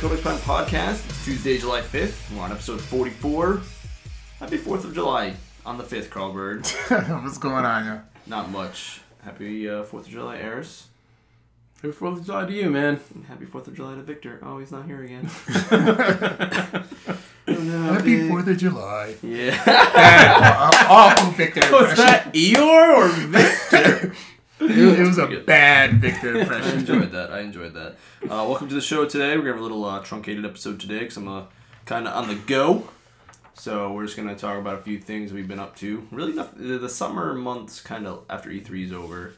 Hello, everyone. Welcome to the Codex Prime podcast. It's Tuesday, July 5th. We're on episode 44. Happy 4th of July on the 5th, Carlbird. What's going on, yo? Not much. Happy uh, 4th of July, Eris. Happy Fourth of July to you, man. And happy 4th of July to Victor. Oh, he's not here again. Oh, no, Happy Fourth of July. Yeah. Awful Victor Was that Eeyore or Victor? It, it was a bad Victor I impression. enjoyed that. I enjoyed that. Uh, welcome to the show today. We're to have a little uh, truncated episode today because I'm uh, kind of on the go. So we're just going to talk about a few things we've been up to. Really, nothing, the, the summer months kind of after E3 is over,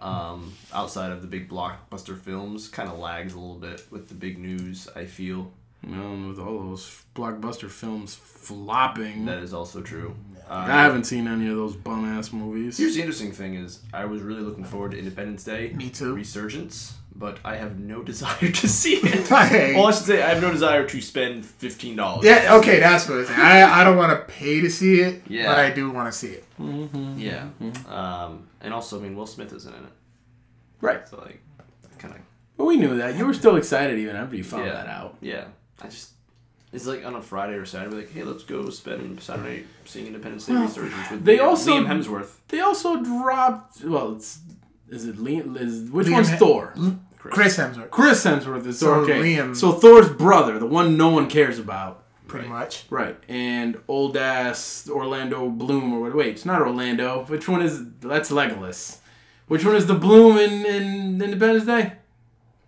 um, outside of the big blockbuster films, kind of lags a little bit with the big news, I feel. Man, with all those blockbuster films flopping, That is also true. Uh, I haven't seen any of those bum ass movies. Here's the interesting thing is I was really looking forward to Independence Day. Me too. Resurgence, but I have no desire to see it. Hey. Well, I should say I have no desire to spend fifteen dollars. Yeah, okay, that's what I'm saying. I, I don't want to pay to see it, Yeah. but I do want to see it. Yeah. Um, and also, I mean, Will Smith isn't in it, right. so like, kind of. But we knew that. You were still excited even after you found Yeah. that out. Yeah. I just. It's like on a Friday or Saturday, like, hey, let's go spend Saturday seeing Independence Day Well, Resurgence with they Liam, also- Liam Hemsworth. They also dropped. Well, it's is it Liam? Is, which Liam one's Hem- Thor? Chris Hemsworth, Chris Hemsworth is So Thor. Okay. Liam- So Thor's brother, the one no one cares about. pretty Right. much. Right, and old ass Orlando Bloom or what? Wait, it's not Orlando. Which one is that's Legolas? Which one is the Bloom in, in Independence Day?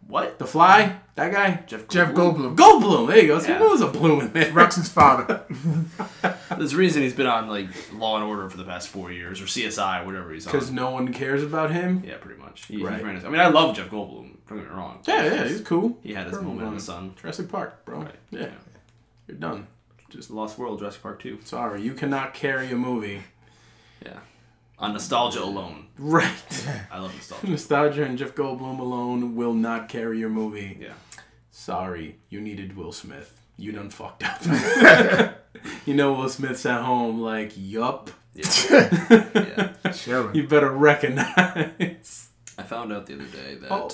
What? The Fly? That guy? Jeff Jeff Goldblum? Goldblum, Goldblum. There you go. See, Yeah. there was a Bloom in there. Ruxin's father. There's a reason he's been on like Law and Order for the past four years, or CSI, whatever he's on. Because no one cares about him. Yeah, pretty much. He, Right. he ran his, I mean, I love Jeff Goldblum. Don't get me wrong. Yeah, yeah, he's cool. He had his Perfect moment in one. the sun. Jurassic Park, bro. Right. Yeah, you're done. Just Lost World, Jurassic Park 2. Sorry, you cannot carry a movie. Yeah. On nostalgia alone. Right. I love nostalgia. Nostalgia and Jeff Goldblum alone will not carry your movie. Yeah. Sorry, you needed Will Smith. You done fucked up. you know Will Smith's at home like, yup. Yeah. yeah. Chilling. You better recognize. I found out the other day that Oh.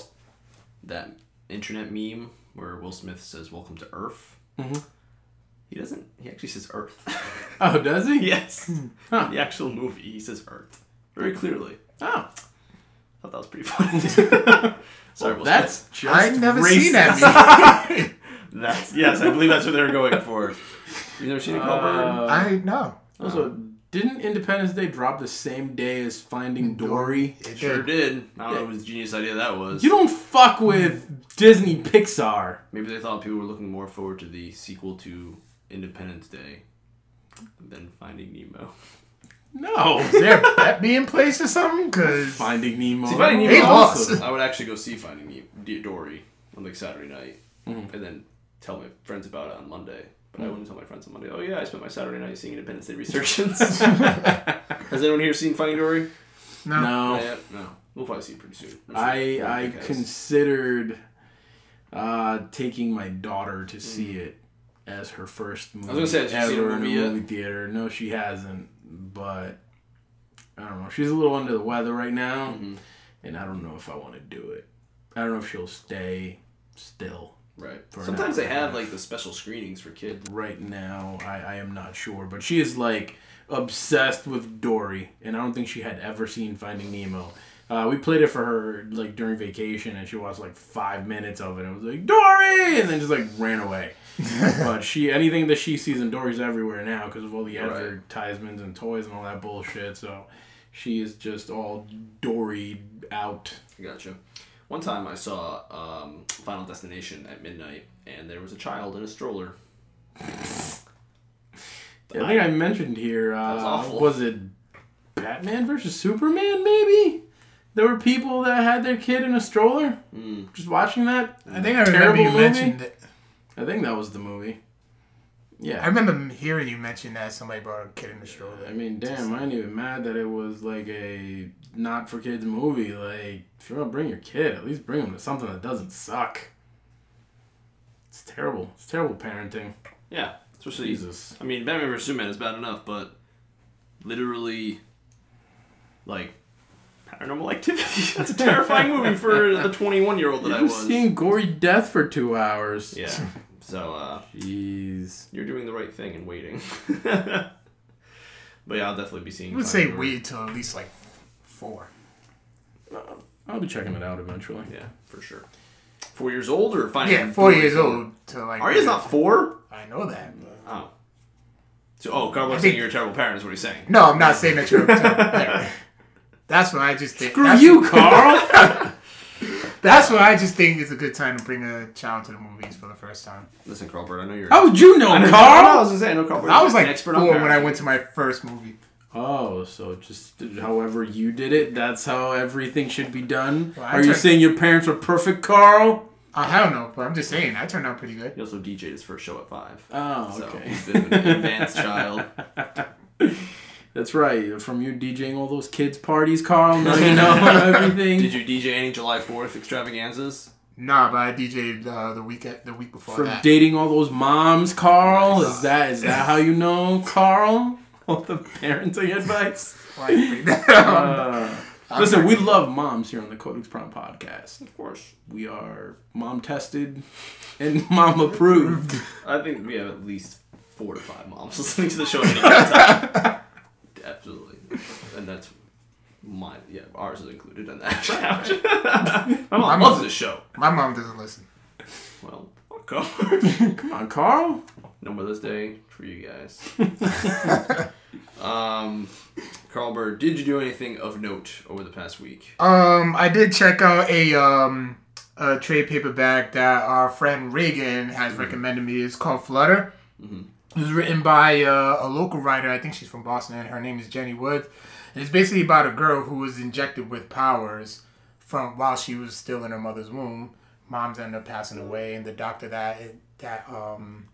that internet meme where Will Smith says "Welcome to Earth." Mhm. He doesn't. He actually says Earth. Oh, does he? yes. Huh. The actual movie, he says Earth very clearly. Oh. thought that was pretty funny. Sorry, Will That's just I've never racist. seen that movie. That's yes, I believe that's what they were going for. You never seen it, Colbert? Uh, I know. also, didn't Independence Day drop the same day as Finding Dory? It Sure did. did. I don't know whose genius idea that was. You don't fuck with Disney Pixar. Maybe they thought people were looking more forward to the sequel to Independence Day than Finding Nemo. No. Is there a bet being placed or something? Because Finding Nemo. See, Finding They Nemo, lost. I would actually go see Finding Nemo, Dory on like Saturday night, Mhm. and then tell my friends about it on Monday. But I wouldn't tell my friends on Monday. Oh yeah, I spent my Saturday night seeing Independence Day Resurgence. Has anyone here seen Finding Dory? no. No. Not? No. We'll probably see it pretty soon. I'm sure I I considered uh, taking my daughter to see it as her first movie Mm. gonna say, has she seen a ever in movie a yet? movie theater. No, she hasn't. But I don't know. She's a little under the weather right now, Mhm. and I don't know if I want to do it. I don't know if she'll stay still. Right. Sometimes they hour and a have like the special screenings for kids. Right now, I, I am not sure, but she is like obsessed with Dory, and I don't think she had ever seen Finding Nemo. Uh, we played it for her like during vacation, and she watched like five minutes of it. and was like Dory, and then just like ran away. but she anything that she sees in Dory's everywhere now because of all the Right. advertisements and toys and all that bullshit. So she is just all Dory out. Gotcha. One time I saw um, Final Destination at midnight, and there was a child in a stroller. I think I mentioned here. Uh, was awful. Was it Batman versus Superman? Maybe there were people that had their kid in a stroller. Mm. Just watching that. I think I remember Terrible you movie? mentioned it. I think that was the movie. Yeah. I remember hearing you mention that somebody brought a kid in the stroller. I mean, damn, I ain't even mad that it was like a not for kids movie. Like, if you're gonna bring your kid, at least bring them to something that doesn't suck. It's terrible. It's terrible parenting. Yeah, especially. Jesus. I mean, Batman vs Superman is bad enough, but literally, like, Paranormal Activity. That's a terrifying movie for the 21 year old that I You're was. seeing gory death for two hours. Yeah. So uh, Jeez. you're doing the right thing and waiting. but yeah, I'll definitely be seeing. I would say Finding wait till at least like four. I'll be checking it out eventually. Yeah, for sure. Four years old or finding? Yeah, four years four? old to like. Arya's not four. I know that. But... Oh. So, oh, Carl was saying you're a terrible parent. Is what he's saying. No, I'm not saying that you're a terrible parent. That's what I just think. Screw that's you, Carl. That's what I just think is a good time to bring a child to the movies for the first time. Listen, Carl Bird, I know you're. How would you know, I know, I Carl? was gonna say, I know Carl Bird. I was like expert four on when I went to my first movie. Oh, so just however you did it, that's how everything should be done. Well, Are you tried- saying your parents were perfect, Carl? I don't know, but I'm just saying I turned out pretty good. He also DJ'd his first show at five. Oh, okay. he's a bit of an advanced child. That's right. From you DJing all those kids' parties, Carl. Now you know everything. Did you DJ any July Fourth extravaganzas? Nah, but I DJ'd uh, the week at, the week before From that. dating all those moms, Carl? Is that is that how you know, Carl? All the parenting advice. Like, Uh, listen, we love moms here on the Codex Prime podcast. Of course. We are mom tested and mom approved. I think we have at least four to five moms listening to the show Absolutely. And that's mine. Yeah, ours is included in that. My mom My loves mom- this show. my mom doesn't listen. Well, fuck off. Come on, Carl. No Mother's Day for you guys. um, Carl Bird, did you do anything of note over the past week? Um, I did check out a um a trade paperback that our friend Reagan has recommended me. It's called Flutter. It was written by uh, a local writer. I think she's from Boston, and her name is Jenny Woods. And it's basically about a girl who was injected with powers from while she was still in her mother's womb. Mom's ended up passing away, and the doctor that that um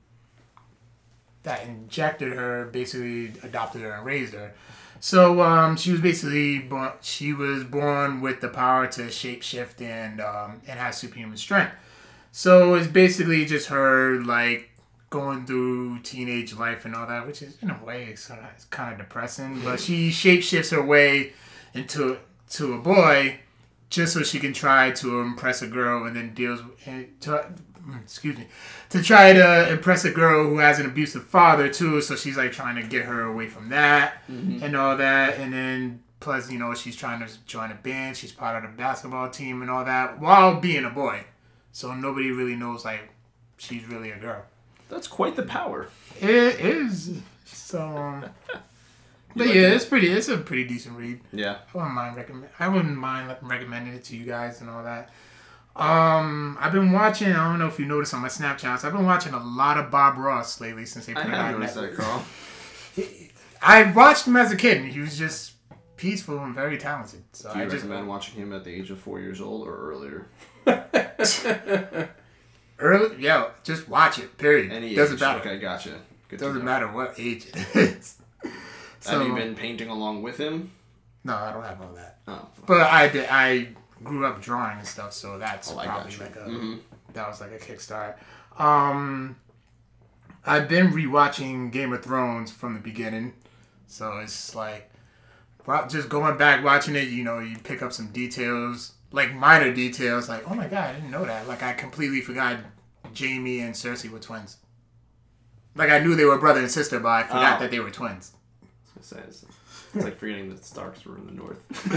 that injected her basically adopted her and raised her. So um, she was basically born. She was born with the power to shapeshift and um, and has superhuman strength. So it's basically just her like going through teenage life and all that, which is in a way it's of, it's kind of depressing. But she shapeshifts her way into to a boy just so she can try to impress a girl, and then deals and to, mm, excuse me to try to impress a girl who has an abusive father too. So she's like trying to get her away from that mm-hmm. and all that, and then plus you know she's trying to join a band. She's part of the basketball team and all that while being a boy. So nobody really knows like she's really a girl. That's quite the power. It is so. um, But like yeah, it? it's pretty. It's a pretty decent read. Yeah. I wouldn't mind recommend. I wouldn't mind like, recommending it to you guys and all that. Um, I've been watching. I don't know if you noticed on my Snapchats. I've been watching a lot of Bob Ross lately since they I put it have on noticed that, Carl. I watched him as a kid, and he was just peaceful and very talented. So Do you I just recommend watching him at the age of four years old or earlier? early, yeah, just watch it. Period. Any doesn't age. matter. Okay, gotcha. Good Doesn't matter what age it is. So, Have you been painting along with him? No, I don't have all that. Oh, But I did. I grew up drawing and stuff, so that's Oh, probably like a Mhm. that was like a kickstart. Um, I've been rewatching Game of Thrones from the beginning, so it's like just going back watching it. You know, you pick up some details, like minor details, like oh my god, I didn't know that. Like I completely forgot Jaime and Cersei were twins. Like I knew they were brother and sister, but I forgot Oh. that they were twins. I was gonna say, it's, it's like forgetting that Starks were in the north.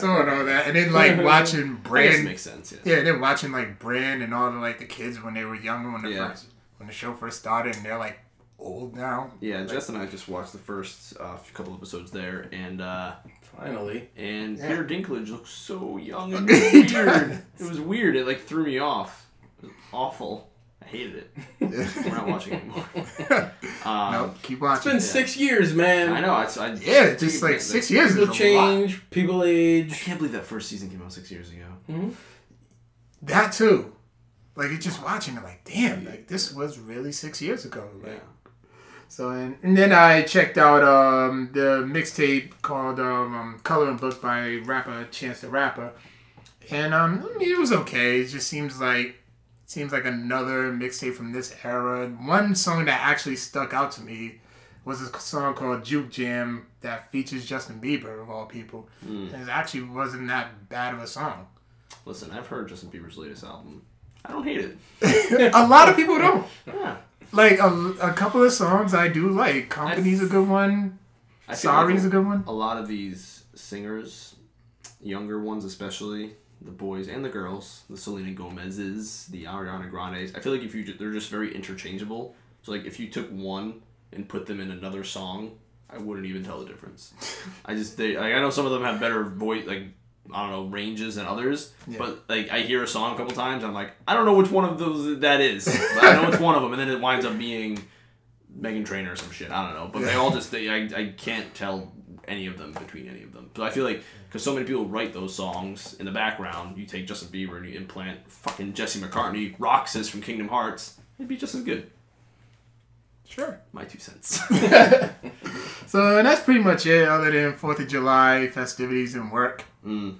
So and all that, and then like watching I guess Bran makes sense. Yeah. Yeah, and then watching like Bran and all the like the kids when they were younger when the Yeah. first when the show first started and they're like old now. Yeah, Jess and I just watched the first uh, couple episodes there, and uh, Finally. and Yeah. Peter Dinklage looks so young and weird. it was weird. It like threw me off. It was awful. I hated it. We're not watching anymore. Um, no, keep watching. It's been six years, man. I know. I, I Yeah, it's just like six years People is a lot. change. People age. I can't believe that first season came out six years ago. That too. Like it's just watching it like damn, like this was really six years ago. Like, Yeah. So and, and then I checked out um, the mixtape called um, um, "Coloring Book" by rapper Chance the Rapper, and um, I mean, it was okay. It just seems like seems like another mixtape from this era. One song that actually stuck out to me was a song called Juke Jam that features Justin Bieber of all people. Mm. And it actually wasn't that bad of a song. Listen, I've heard Justin Bieber's latest album. I don't hate it. a lot of people don't. Yeah. Like a, a couple of songs I do like. Company's a good one. I Sorry's like a good one. a lot of these singers, younger ones especially, the boys and the girls, the Selena Gomez's, the Ariana Grandes. I feel like if you they're just very interchangeable. So like if you took one and put them in another song, I wouldn't even tell the difference. I just they like, I know some of them have better voice like I don't know ranges and others, Yeah. but like I hear a song a couple times, I'm like I don't know which one of those that is. But I know it's one of them, and then it winds up being Meghan Trainor or some shit. I don't know, but they all just they I, I can't tell any of them between any of them. So I feel like because so many people write those songs in the background, you take Justin Bieber and you implant fucking Jesse McCartney, Roxas from Kingdom Hearts, it'd be just as good. Sure. My two cents. So and that's pretty much it, other than Fourth of July festivities and work. mm. Do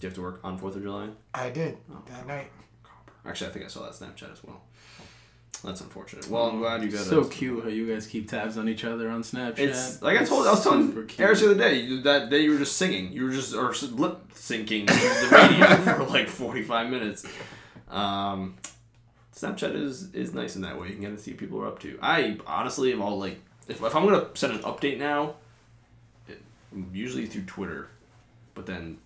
you have to work on Fourth of July? I did that night. Actually, I think I saw that Snapchat as well. That's unfortunate. Well, I'm glad you got So a- cute how you guys keep tabs on each other on Snapchat. It's like I told I was telling Super cute. Eris the other day. You, that day you were just singing. You were just or lip syncing the radio for like forty five minutes. Um, Snapchat is is nice in that way. You can kind of see what people are up to. I honestly am all like, if, if I'm gonna send an update now, it, usually through Twitter, but then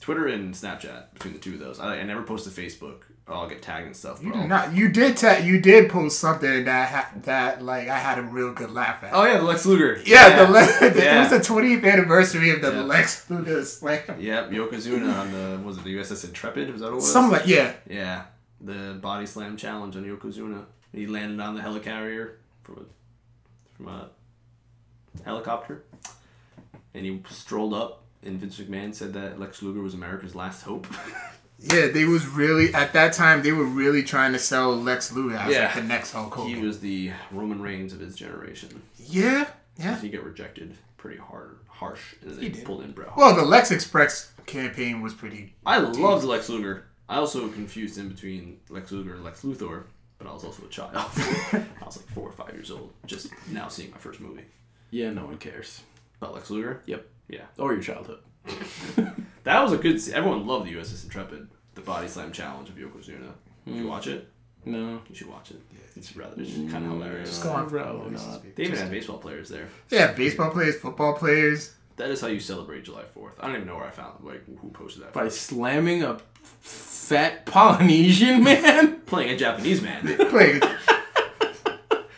Twitter and Snapchat between the two of those. I, I never post to Facebook. I'll get tagged and stuff. You I'll- did not. You did. Ta- you did post something that ha- that like I had a real good laugh at. Oh yeah, the Lex Luger. yeah, the Le- Yeah. it was the 20th anniversary of the Yeah. Lex Luger slam. Yep, Yokozuna on the was it the USS Intrepid? Was that what it was? Something like yeah. Yeah, the body slam challenge on Yokozuna. He landed on the helicarrier from a from a helicopter, and he strolled up. And Vince McMahon said that Lex Luger was America's last hope. Yeah, they was really at that time they were really trying to sell Lex Luger as Yeah. like the next Hulk Hogan. he was the Roman Reigns of his generation. yeah, yeah. He got rejected pretty hard, harsh, and then He did. pulled in Bret Hart. Well, the Lex Express campaign was pretty. I loved Lex Luger. I also confused in between Lex Luger and Lex Luthor, but I was also a child. I was like four or five years old, just now seeing my first movie. yeah, no one cares. About Lex Luger? Yep. Yeah. Or your childhood. That was a good se- Everyone loved the USS Intrepid, the body slam challenge of Yokozuna. Did Hmm. you watch it? No. You should watch it. It's rather, it's kind of hilarious. Just go on for Probably Lex not. They even had baseball players there. Yeah, baseball players, football players. That is how you celebrate July 4th. I don't even know where I found, like, who posted that. By slamming a fat Polynesian man? Playing a Japanese man. Players.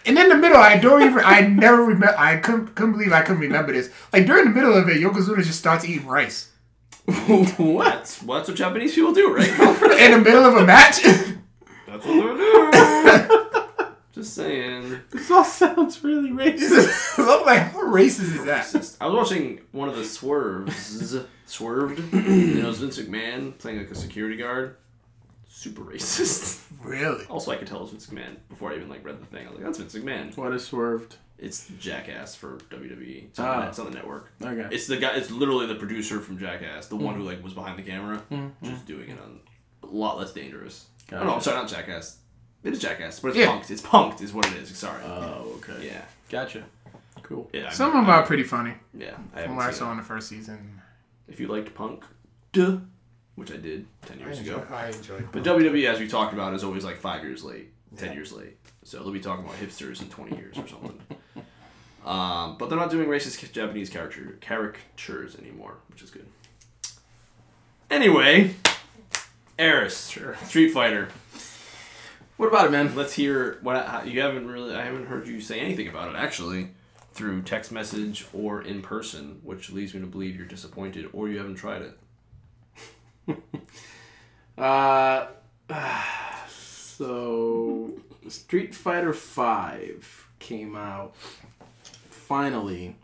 And in the middle, I don't even. I never remember. I couldn't, couldn't believe I couldn't remember this. Like during the middle of it, Yokozuna just starts eating rice what? That's, well, that's what Japanese people do, right? in the middle of a match. That's what they're doing. Just saying. This all sounds really racist. I'm like, how racist is that? I was watching one of the swerves, swerved, and it was Vince McMahon playing like a security guard. Super racist. Really? Also, I could tell it was Vince McMahon before I even like read the thing. I was like, "That's Vince McMahon." What is swerved? It's Jackass for WWE. It's on, Ah. the, it's on the network. Okay. It's the guy. It's literally the producer from Jackass, the one hmm. who like was behind the camera, hmm. just hmm. doing it on a lot less dangerous. Oh no, I'm Gotcha. sorry, not Jackass. It is Jackass, but it's Yeah. punked. It's punked, is what it is. Sorry. Oh, okay. yeah. Gotcha. Cool. Yeah. I- Some of them are pretty funny. Yeah. I From haven't what I seen saw in the first season. If you liked punk, duh, which I did ten years ago. I enjoyed. But WWE, as we talked about, is always like five years late, ten years late. So they'll be talking about hipsters in twenty years or something. um, but they're not doing racist Japanese character caricatures anymore, which is good. Anyway, Eris, Sure. Street Fighter. What about it, man? Let's hear what how, you haven't really. I haven't heard you say anything about it actually, through text message or in person, which leads me to believe you're disappointed or you haven't tried it. Uh, so Street Fighter Five came out finally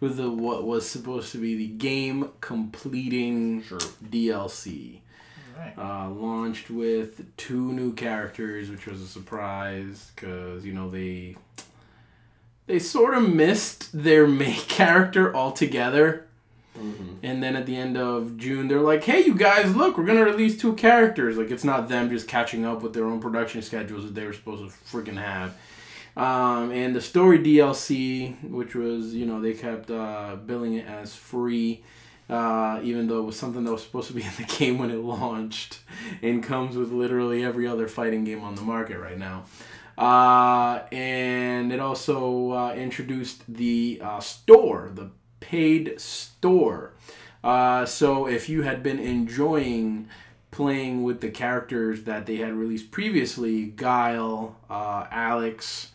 with the what was supposed to be the game completing Sure. DLC. Right. Uh, launched with two new characters, which was a surprise because you know they they sort of missed their main character altogether. And then at the end of June, they're like, "Hey, you guys, look, we're gonna release two characters. Like, it's not them just catching up with their own production schedules that they were supposed to freaking have." Um, and the story DLC, which was, you know, they kept uh, billing it as free, uh, even though it was something that was supposed to be in the game when it launched, and comes with literally every other fighting game on the market right now. Uh, and it also uh, introduced the uh, store, the paid store. Uh, so if you had been enjoying playing with the characters that they had released previously, Guile, uh, Alex,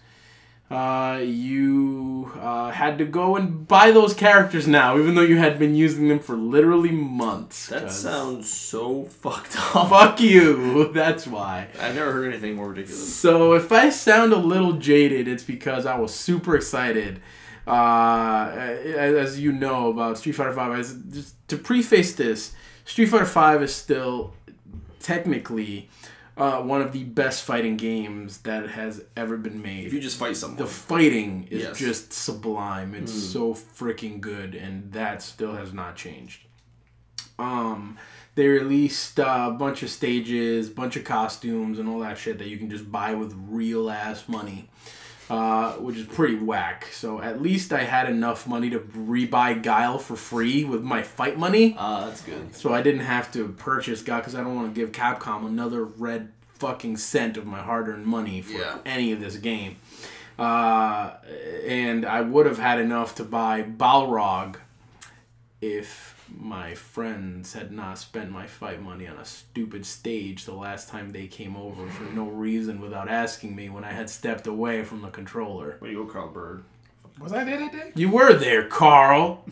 uh, you uh, had to go and buy those characters now, even though you had been using them for literally months. That 'cause- sounds so fucked up. Fuck you. That's why. I've never heard anything more ridiculous. So if I sound a little jaded, it's because I was super excited. Uh, as you know about Street Fighter Five, as just to preface this, Street Fighter Five is still technically uh, one of the best fighting games that has ever been made. If you just fight someone, The fighting is Yes. just sublime. It's so freaking good, and that still has not changed. Um, they released uh, a bunch of stages, bunch of costumes, and all that shit that you can just buy with real ass money, uh, which is pretty whack. So at least I had enough money to rebuy Guile for free with my fight money. ah, that's good. So I didn't have to purchase God because I don't want to give Capcom another red fucking cent of my hard-earned money for Yeah. any of this game. Uh, and I would have had enough to buy Balrog if my friends had not spent my fight money on a stupid stage the last time they came over for no reason without asking me when I had stepped away from the controller. Where you go, Carl Bird? Was I there that day? You were there, Carl.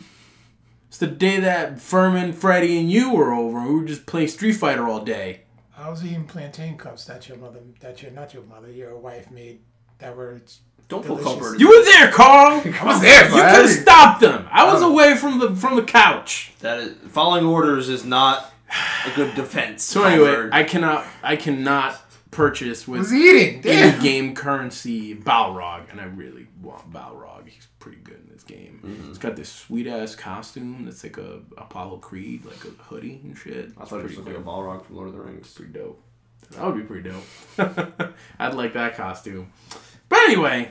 It's the day that Furman, Freddy, and you were over. We were just playing Street Fighter all day. I was eating plantain cups that your mother, that your not your mother, your wife made. That were. Don't pull Carl Delicious. Bird. You were there, Carl. I was there. You could have didn't- stopped them. I was Oh. away from the from the couch. That is following orders is not a good defense. So anyway, Bird. I cannot I cannot purchase I was with eating. Damn. in-game currency Balrog, and I really want Balrog. He's pretty good in this game. Mm-hmm. He's got this sweet ass costume that's like a Apollo Creed, like a hoodie and shit. I thought it was It's just pretty like a Balrog from Lord of the Rings. pretty dope. That would be pretty dope. I'd like that costume. But anyway,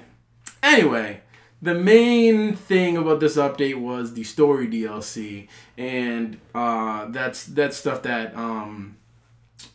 anyway, the main thing about this update was the story DLC, and uh, that's that's stuff that um,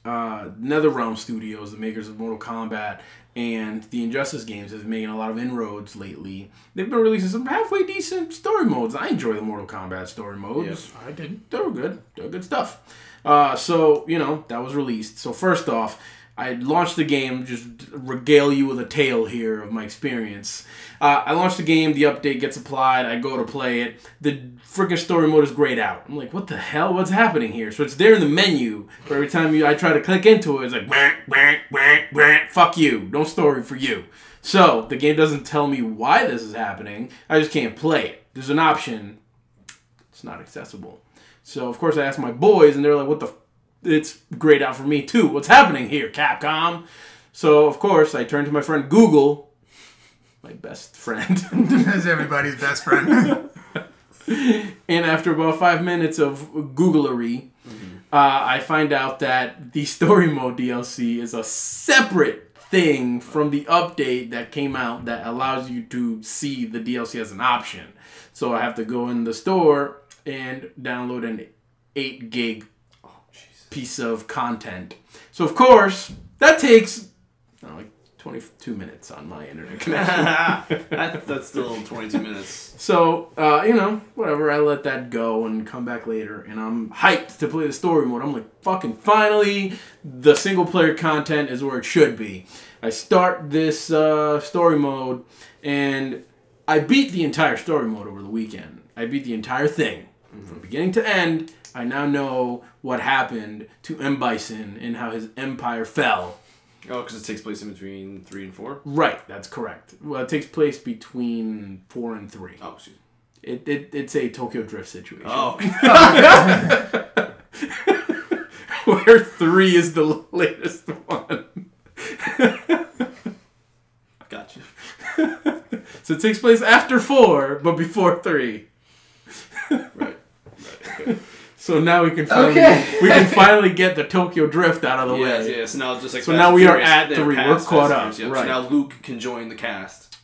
uh, NetherRealm Studios, the makers of Mortal Kombat and the Injustice games, has been making a lot of inroads lately. They've been releasing some halfway decent story modes. I enjoy the Mortal Kombat story modes. Yes, I did. They were good. They were good stuff. Uh, so you know that was released. So first off, I launched the game. Just regale you with a tale here of my experience. Uh, I launched the game. The update gets applied. I go to play it. The freaking story mode is grayed out. I'm like, what the hell? What's happening here? So it's there in the menu. But every time you I try to click into it, it's like, "Wah, wah, wah, wah." fuck you. No story for you. So the game doesn't tell me why this is happening. I just can't play it. There's an option. It's not accessible. So of course I asked my boys, and they're like, "What the? It's grayed out for me too. What's happening here, Capcom?" So of course I turned to my friend Google, my best friend, That's everybody's best friend. and after about five minutes of Googlery, uh, I find out that the story mode DLC is a separate thing from the update that came out that allows you to see the DLC as an option. So I have to go in the store and download an 8 gig piece of content. So of course, that takes I don't know, like 22 minutes on my internet connection. that, that's still 22 minutes. So, uh, you know, whatever, I let that go and come back later, and I'm hyped to play the story mode. I'm like, fucking finally, the single player content is where it should be. I start this uh, story mode, and I beat the entire story mode over the weekend. I beat the entire thing. From beginning to end, I now know what happened to M. Bison and how his empire fell. Oh, because it takes place in between 3 and 4? Right, that's correct. Well, it takes place between 4 and 3. Oh, excuse me. It, it, it's a Tokyo Drift situation. Oh, Where three is the latest one. gotcha. So it takes place after four, but before three. Right. So now we can finally Okay. we can finally get the Tokyo Drift out of the Yes, way. yes. Now just like So now we are at they're three. past We're caught up, yep. right. So now Luke can join the cast.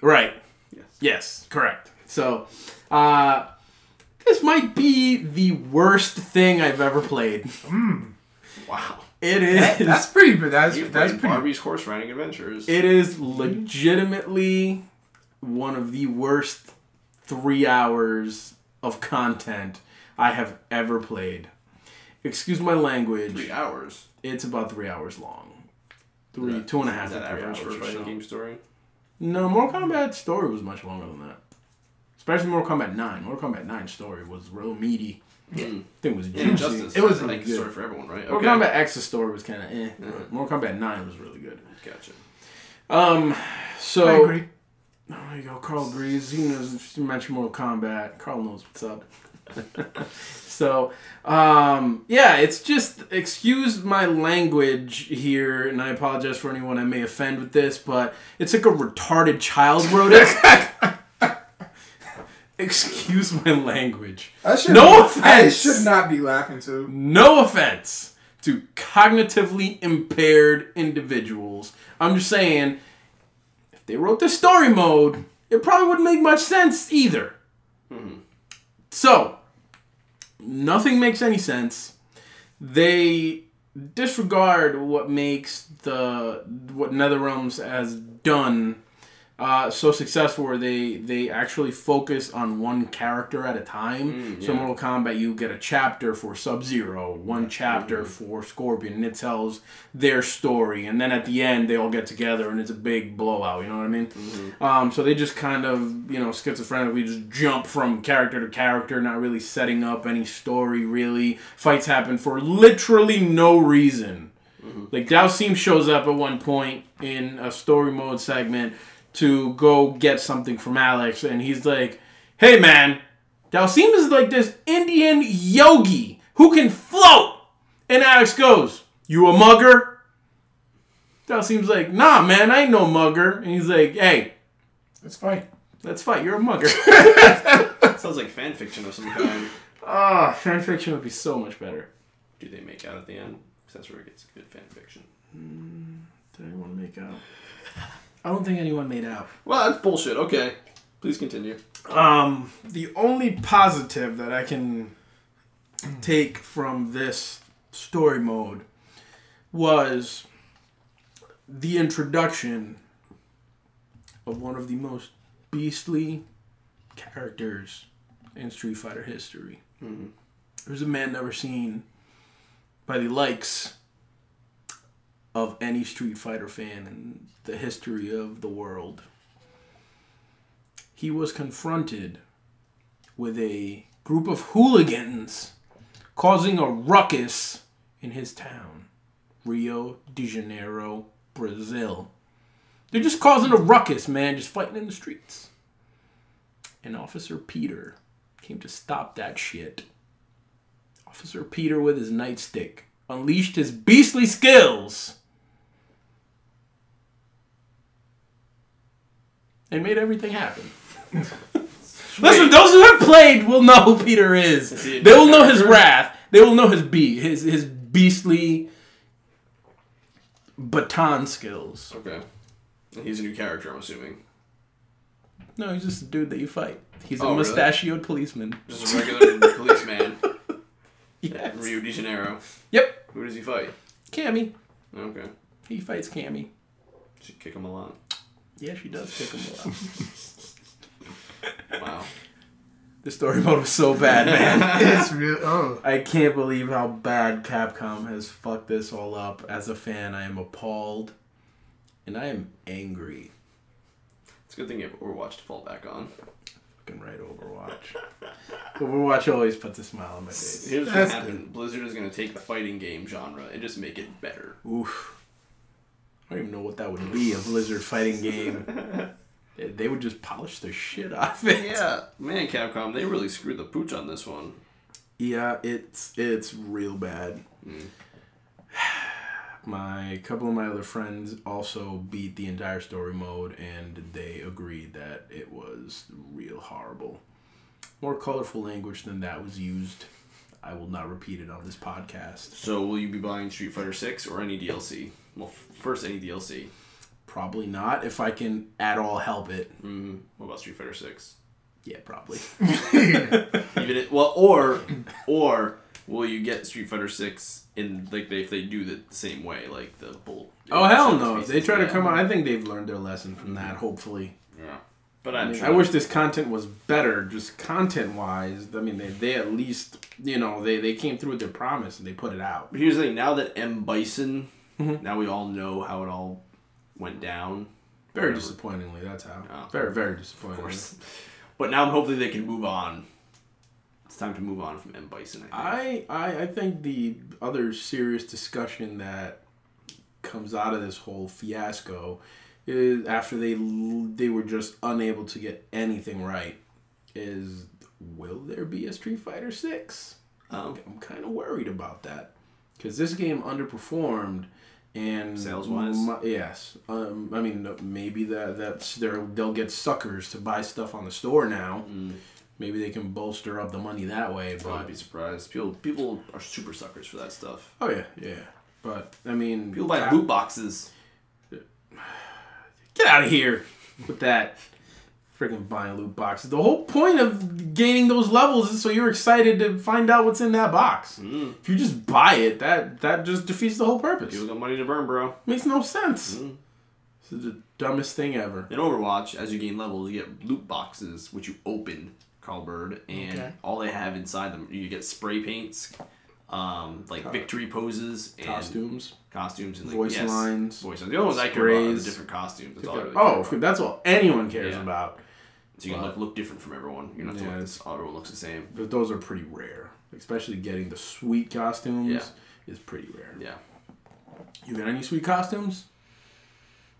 Right. Yes. Yes, correct. So, uh, this might be the worst thing I've ever played. Wow. It is. That- that's pretty. But that's You've that's pretty. Barbie's Horse Riding Adventures. It is legitimately one of the worst three hours of content I have ever played. Excuse my language. Three hours. It's about three hours long. Three, That- two and a half Is to that three average hours. for fighting so. game story? No, Mortal Kombat story was much longer than that. Especially Mortal Kombat 9. Mortal Kombat 9 story was real meaty. Yeah. I think it was And juicy. Injustice. It was I really good. story for everyone, right? Mortal Kombat X's story was kind of eh. Uh-huh. Mortal Kombat 9 was really good. Gotcha. Um, so I agree. Oh, there you go, Carl agrees. He knows you mentioned Mortal Kombat. Carl knows what's up. so, um, yeah, it's just excuse my language here, and I apologize for anyone I may offend with this, but it's like a retarded child wrote it. excuse my language. I should, No I offense. should not be laughing too. No offense to cognitively impaired individuals. I'm just saying, if they wrote the story mode, it probably wouldn't make much sense either. So, nothing makes any sense. They disregard what makes the what NetherRealms has done uh, so successful, where they they actually focus on one character at a time. So yeah. Mortal Kombat, you get a chapter for Sub Zero, one chapter for Scorpion, and it tells their story, and then at the end they all get together, and it's a big blowout. You know what I mean? Um, so they just kind of you know schizophrenically just jump from character to character, not really setting up any story. Really, fights happen for literally no reason. Like Dhalsim shows up at one point in a story mode segment to go get something from Alex, and he's like, "Hey man, Dhalsim is like this Indian yogi who can float." And Alex goes, "You a mugger?" Dhalsim's like, "Nah, man, I ain't no mugger." And he's like, "Hey, Let's fight. let's fight. You're a mugger." Sounds like fan fiction of some kind. Ah, fan fiction would be so much better. Do they make out at the end? 'Cause that's where it gets good fan fiction. Did anyone make out? I don't think anyone made out. Well, that's bullshit. Okay. Please continue. Um, the only positive that I can take from this story mode was the introduction of one of the most beastly characters in Street Fighter history. There's a man never seen by the likes of any Street Fighter fan in the history of the world he was confronted with a group of hooligans causing a ruckus in his town, Rio de Janeiro, Brazil. They're just causing a ruckus, man, just fighting in the streets. And Officer Peter came to stop that shit. Officer Peter, with his nightstick, unleashed his beastly skills and made everything happen. Listen, those who have played will know who Peter is. he They will know his wrath. They will know his be his his beastly baton skills. Okay. He's a new character, I'm assuming. No, he's just a dude that you fight. He's a Oh, really? mustachioed policeman. Just a regular policeman. Yes. Rio de Janeiro. Yep. Who does he fight? Cammy. Okay. He fights Cammy. Should kick him a lot. Yeah, she does pick him a lot. Wow. the story mode was so bad, man. It's real. Oh, I can't believe how bad Capcom has fucked this all up. As a fan, I am appalled. And I am angry. It's a good thing you have Overwatch to fall back on. Fucking right, Overwatch. Overwatch always puts a smile on my face. Here's what's That's gonna happen. Blizzard is gonna take the fighting game genre and just make it better. Oof. I don't even know what that would be, a Blizzard fighting game. They- would just polish the shit off it. Yeah, man, Capcom, they really screwed the pooch on this one. Yeah, it's it's real bad. Mm. My couple of my other friends also beat the entire story mode and they agreed that it was real horrible. More colorful language than that was used. I will not repeat it on this podcast. So, will you be buying Street Fighter Six or any DLC? Well, first any DLC. Probably not. If I can at all help it. Mm, what about Street Fighter Six? Yeah, probably. Even it, well, or or will you get Street Fighter Six in like they, if they do the same way, like the bull? oh hell no! If they try to come out, I think they've learned their lesson from that. Hopefully. Yeah, but I, I'm mean, sure I wish this content was better, just content wise. I mean, they, they at least you know they, they came through with their promise and they put it out. But here's the thing: now that M Bison, Mhm. now we all know how it all went down. Very Whatever. disappointingly, that's how. Oh. Very very Of disappointing. course. But now hopefully they can move on. It's time to move on from M Bison. I think. I, I I think the other serious discussion that comes out of this whole fiasco is after they they were just unable to get anything right is will there be a Street Fighter 6? Um, I'm kind of worried about that cuz this game underperformed and Sales-wise? my- yes. Um, I mean maybe that that's they're, they'll get suckers to buy stuff on the store now. mm, Maybe they can bolster up the money that way, but I'd be surprised. People people are super suckers for that stuff. Oh yeah, yeah. But I mean, People buy loot boxes. Get out of here with that freaking buying loot boxes. The whole point of gaining those levels is so you're excited to find out what's in that box. Mm. If you just buy it, that that just defeats the whole purpose. People got money to burn, bro. Makes no sense. Mm. This is the dumbest thing ever. In Overwatch, as you gain levels, you get loot boxes, which you open, Carl Bird, and Okay. all they have inside them, you get spray paints, um, like victory poses, and Costumes, costumes, and like, voice yes, lines. Voice lines. The only ones I care about are the different costumes. That's all I really care Oh, about. that's all anyone cares Yeah. about. So you can But- look, different from everyone. You're not Yeah, it's- everyone looks the same. But those are pretty rare. Especially getting the sweet costumes Yeah. is pretty rare. Yeah. You got any sweet costumes?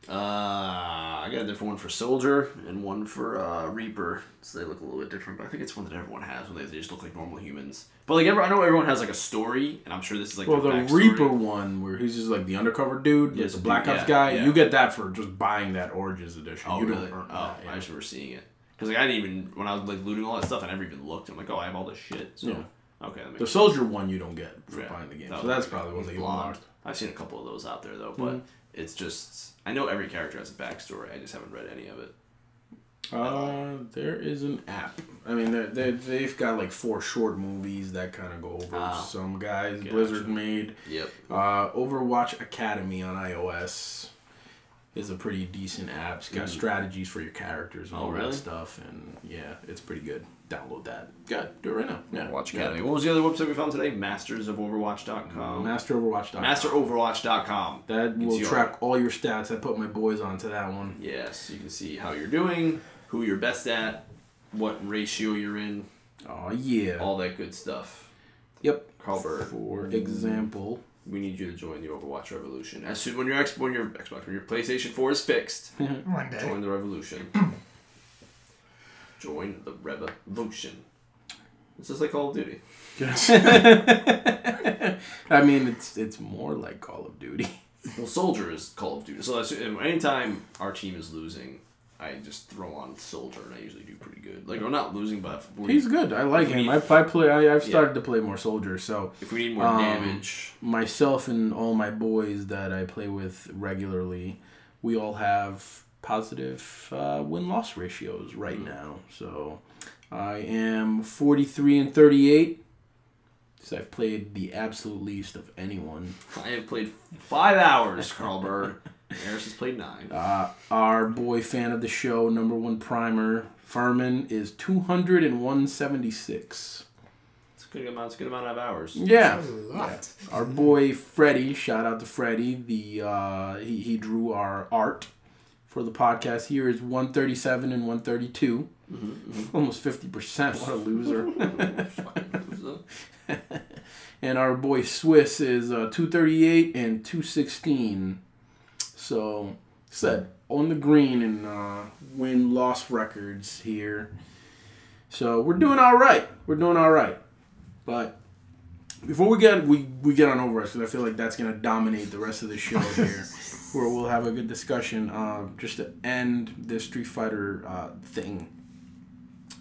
Uh, I got a different one for Soldier and one for uh, Reaper. So they look a little bit different, but I think it's one that everyone has when they, they just look like normal humans. But like, every, I know everyone has like a story, and I'm sure this is like Well, the backstory. Reaper one, where he's just like the undercover dude, Yeah, the the Black Ops yeah, guy. yeah. You get that for just buying that Origins edition. Oh you really? don't earn Oh, that. I just remember seeing it because like I didn't even when I was like looting all that stuff, I never even looked. I'm like, oh, I have all this shit. So Yeah. okay, The Soldier one you don't get for Yeah. buying the game, That so that's probably what they blonde. unlocked. I've seen a couple of those out there though, but Mm-hmm. it's just I know every character has a backstory. I just haven't read any of it. Uh, there is an app. I mean, they're, they've got like four short movies that kind of go over Ah. some guys Gotcha. Blizzard made. Yep. Uh, Overwatch Academy on iOS is a pretty decent app. It's got Mm. strategies for your characters and Oh, all really? that stuff, and yeah, it's pretty good. Download that. Good. Do it right now. Yeah. Overwatch Yeah. Academy. What was the other website we found today? Mastersofoverwatch.com. MasterOverwatch.com. Masteroverwatch.com. That It's will your- track all your stats. I put my boys onto that one. Yes, you can see how you're doing, who you're best at, what ratio you're in, Oh yeah. all that good stuff. Yep. Carl For example, we need you to join the Overwatch revolution. As soon when your X when your Xbox when your PlayStation Four is fixed, One day. join the revolution. join the revolution. This is like Call of Duty. I mean, it's it's more like Call of Duty. Well, Soldier is Call of Duty. So that's, anytime our team is losing, I just throw on Soldier, and I usually do pretty good. Like we're not losing, but we, He's good. I like him. we- I, I play. I, I've started to play more soldier. So if we need more Um, damage, myself and all my boys that I play with regularly, we all have positive uh, win loss ratios right Mm. now. So I am forty three and thirty eight. So I've played the absolute least of anyone. I have played five hours. Carl Bird. Harris has played nine. Uh, our boy fan of the show, number one primer, Furman, is 200 and 176. It's a good amount. It's a good amount of hours. Yeah. That's a lot. Our boy Freddie, shout out to Freddie. The uh, he, he drew our art for the podcast. Here is 137 and 132. Almost 50%. What a loser. and our boy Swiss is uh, 238 and 216. So, said on the green and uh, win loss records here. So we're doing all right. We're doing all right. But before we get we, we get on Overwatch, because I feel like that's gonna dominate the rest of the show here, where we'll have a good discussion. Uh, just to end this Street Fighter uh, thing.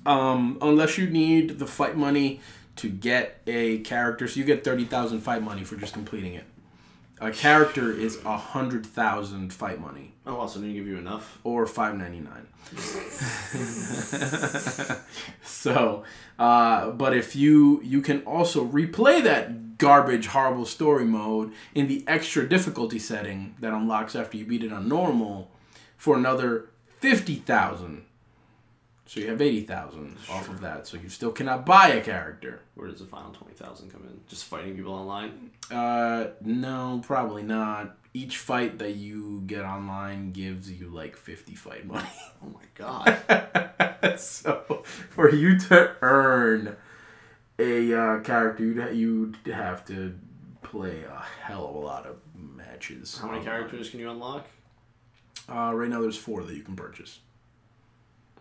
Um, unless you need the fight money to get a character, so you get thirty thousand fight money for just completing it. A character is a hundred thousand fight money Oh, wow, so didn't give you enough? or five ninety nine. so, uh, but if you you can also replay that garbage horrible story mode in the extra difficulty setting that unlocks after you beat it on normal for another fifty thousand. So you have eighty thousand off of that. So you still cannot buy a character. Where does the final 20,000 come in? Just fighting people online? Uh, no, probably not. Each fight that you get online gives you like fifty fight money. Oh my god. so for you to earn a uh, character, you'd, you'd have to play a hell of a lot of matches. How many online. characters can you unlock? Uh, right now, there's four that you can purchase.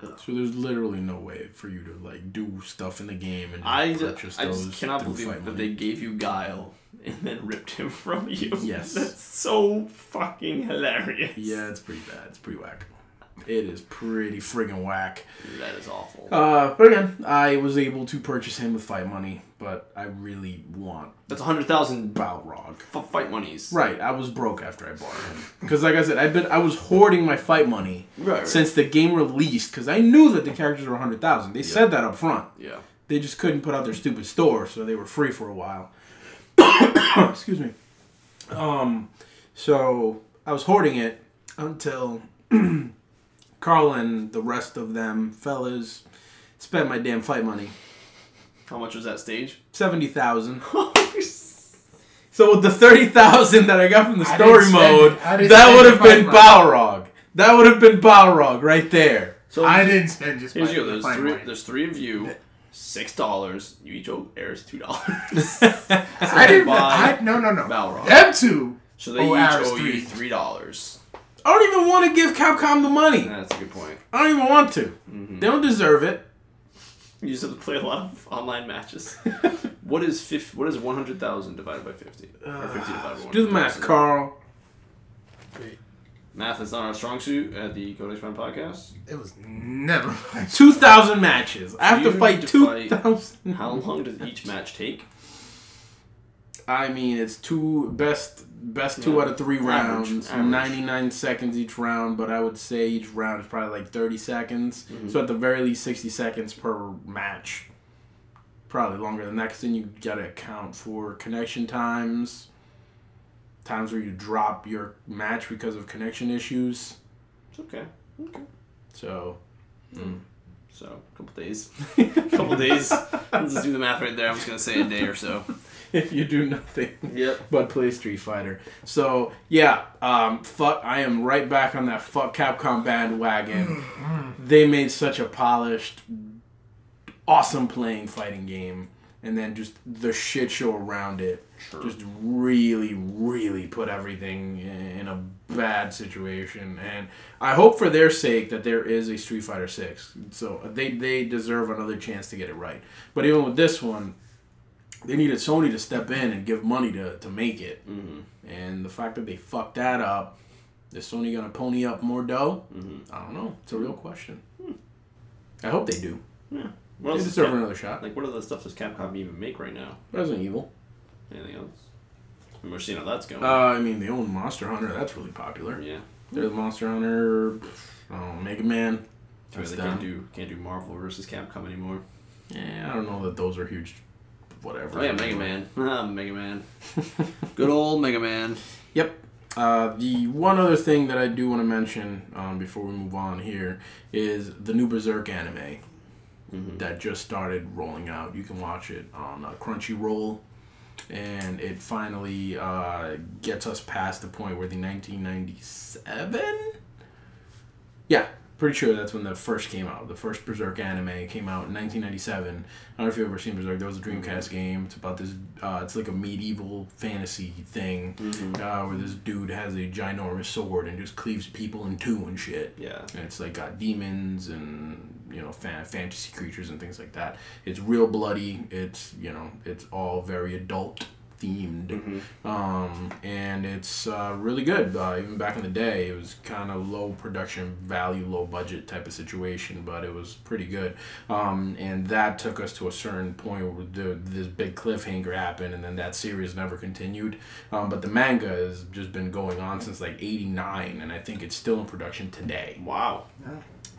So there's literally no way for you to like do stuff in the game and just I, purchase I just cannot believe that money. they gave you Guile and then ripped him from you. Yes. That's so fucking hilarious. Yeah, it's pretty bad. It's pretty whack. It is pretty friggin' whack. That is awful. Uh, but again, I was able to purchase him with fight money, but I really want That's a 100,000 Balrog. f- fight monies. Right, I was broke after I bought him because, like I said, I've been I was hoarding my fight money Right, right. since the game released because I knew that the characters were a hundred thousand. They said that up front. Yeah. They just couldn't put out their stupid store, so they were free for a while. Excuse me. Um, so I was hoarding it until Carl and the rest of them fellas spent my damn fight money How much was that stage? seventy thousand. So with the thirty thousand that I got from the story spend- mode, that would have been. Balrog. That would have been Balrog right there. so I didn't spend just Here's my you. There's three. money. There's three of you. Six dollars. You each owe heirs two dollars. I didn't. buy I, no, no, no. Balrog. Them two. So they Oh, each ours owe you three. three dollars. I don't even want to give Capcom the money. That's a good point. I don't even want to. Mm-hmm. They don't deserve it. You just have to play a lot of online matches. what is fif- What is one hundred thousand divided by fifty? or fifty divided by Do the math, 100,000? Carl. Math is not our strong suit at the Codex Prime podcast. It was never. Two thousand matches. I have You to fight need to two fight- thousand. How long does each match take? I mean, it's two best best two Yeah. out of three rounds, ninety nine seconds each round. But I would say each round is probably like thirty seconds. Mm-hmm. So at the very least, sixty seconds per match. Probably longer than that, because then you gotta account for connection times, times where you drop your match because of connection issues. It's okay. Okay. So, mm. So a couple days. a couple days. Let's just do the math right there. I'm just gonna say a day or so. if you do nothing. Yep. but play Street Fighter. So yeah, um, fuck. I am right back on that fuck Capcom bandwagon. they made such a polished, awesome playing fighting game, and then just the shit show around it. Sure. Just really, really put everything in a bad situation, and I hope for their sake that there is a Street Fighter Six. So they they deserve another chance to get it right. But even with this one, they needed Sony to step in and give money to, to make it. Mm-hmm. And the fact that they fucked that up, is Sony gonna pony up more dough? Mm-hmm. I don't know. It's a real question. I hope they do. Yeah. What They deserve Cap- another shot. like what other stuff does Capcom even make right now? Resident Evil. Anything else? I mean, we're seeing how that's going. Uh, I mean, they own Monster Hunter. That's really popular. yeah. They're the Monster Hunter. Oh, Mega Man. That's they can't do can't do Marvel versus Capcom anymore. Yeah, I don't know that those are huge. Whatever. Oh yeah, Mega Man. Mega Man. Good old Mega Man. Yep. Uh, the one other thing that I do want to mention um, before we move on here is the new Berserk anime Mhm. that just started rolling out. You can watch it on uh, Crunchyroll, and it finally uh, gets us past the point where the 1997. Yeah, pretty sure that's when the first came out. The first Berserk anime came out in 1997. I don't know if you've ever seen Berserk. There was a Dreamcast game. It's about this. Uh, it's like a medieval fantasy thing uh, where this dude has a ginormous sword and just cleaves people in two and shit. Yeah. And it's like got demons and you know fan- fantasy creatures and things like that. It's real bloody. It's you know it's all very adult themed. Mm-hmm. Um, and it's uh, really good. Uh, even back in the day, it was kind of low production value, low budget type of situation, but it was pretty good. Um, and that took us to a certain point where the, this big cliffhanger happened, and then that series never continued. Um, but the manga has just been going on since like '89, and I think it's still in production today. Wow.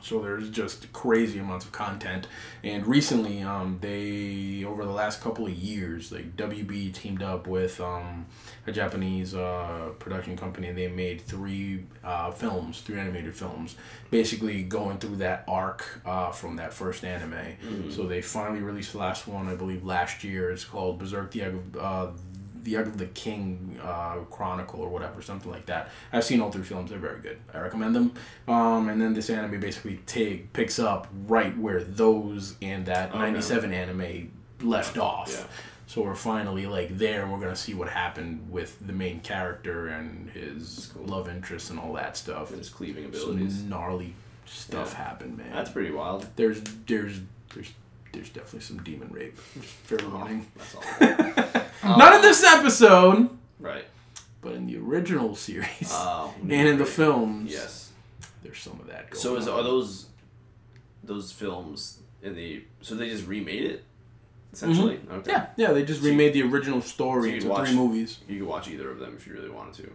So there's just crazy amounts of content. And recently, um, they over the last couple of years, like WB teamed up with um, a Japanese uh, production company. and They made three uh, films, three animated films, basically going through that arc uh, from that first anime. So they finally released the last one, I believe, last year. It's called Berserk: The Egg of uh, the Egg of the King uh, Chronicle or whatever, something like that. I've seen all three films; they're very good. I recommend them. Um, and then this anime basically take picks up right where those and that Okay. '97 anime left off. Yeah. So we're finally like there, and we're gonna see what happened with the main character and his cool. love interest and all that stuff. His cleaving abilities. Some gnarly stuff Yeah. happened, man. That's pretty wild. there's there's there's there's definitely some demon rape. Fair Oh, warning. That's all. Not in this episode, right. but in the original series Oh. and in the films. Yes. there's some of that. Going So is on. are those those films in the so they just remade it essentially? Mm-hmm. Yeah, yeah, they just remade the original story you'd into watch- three movies. You could watch either of them if you really wanted to.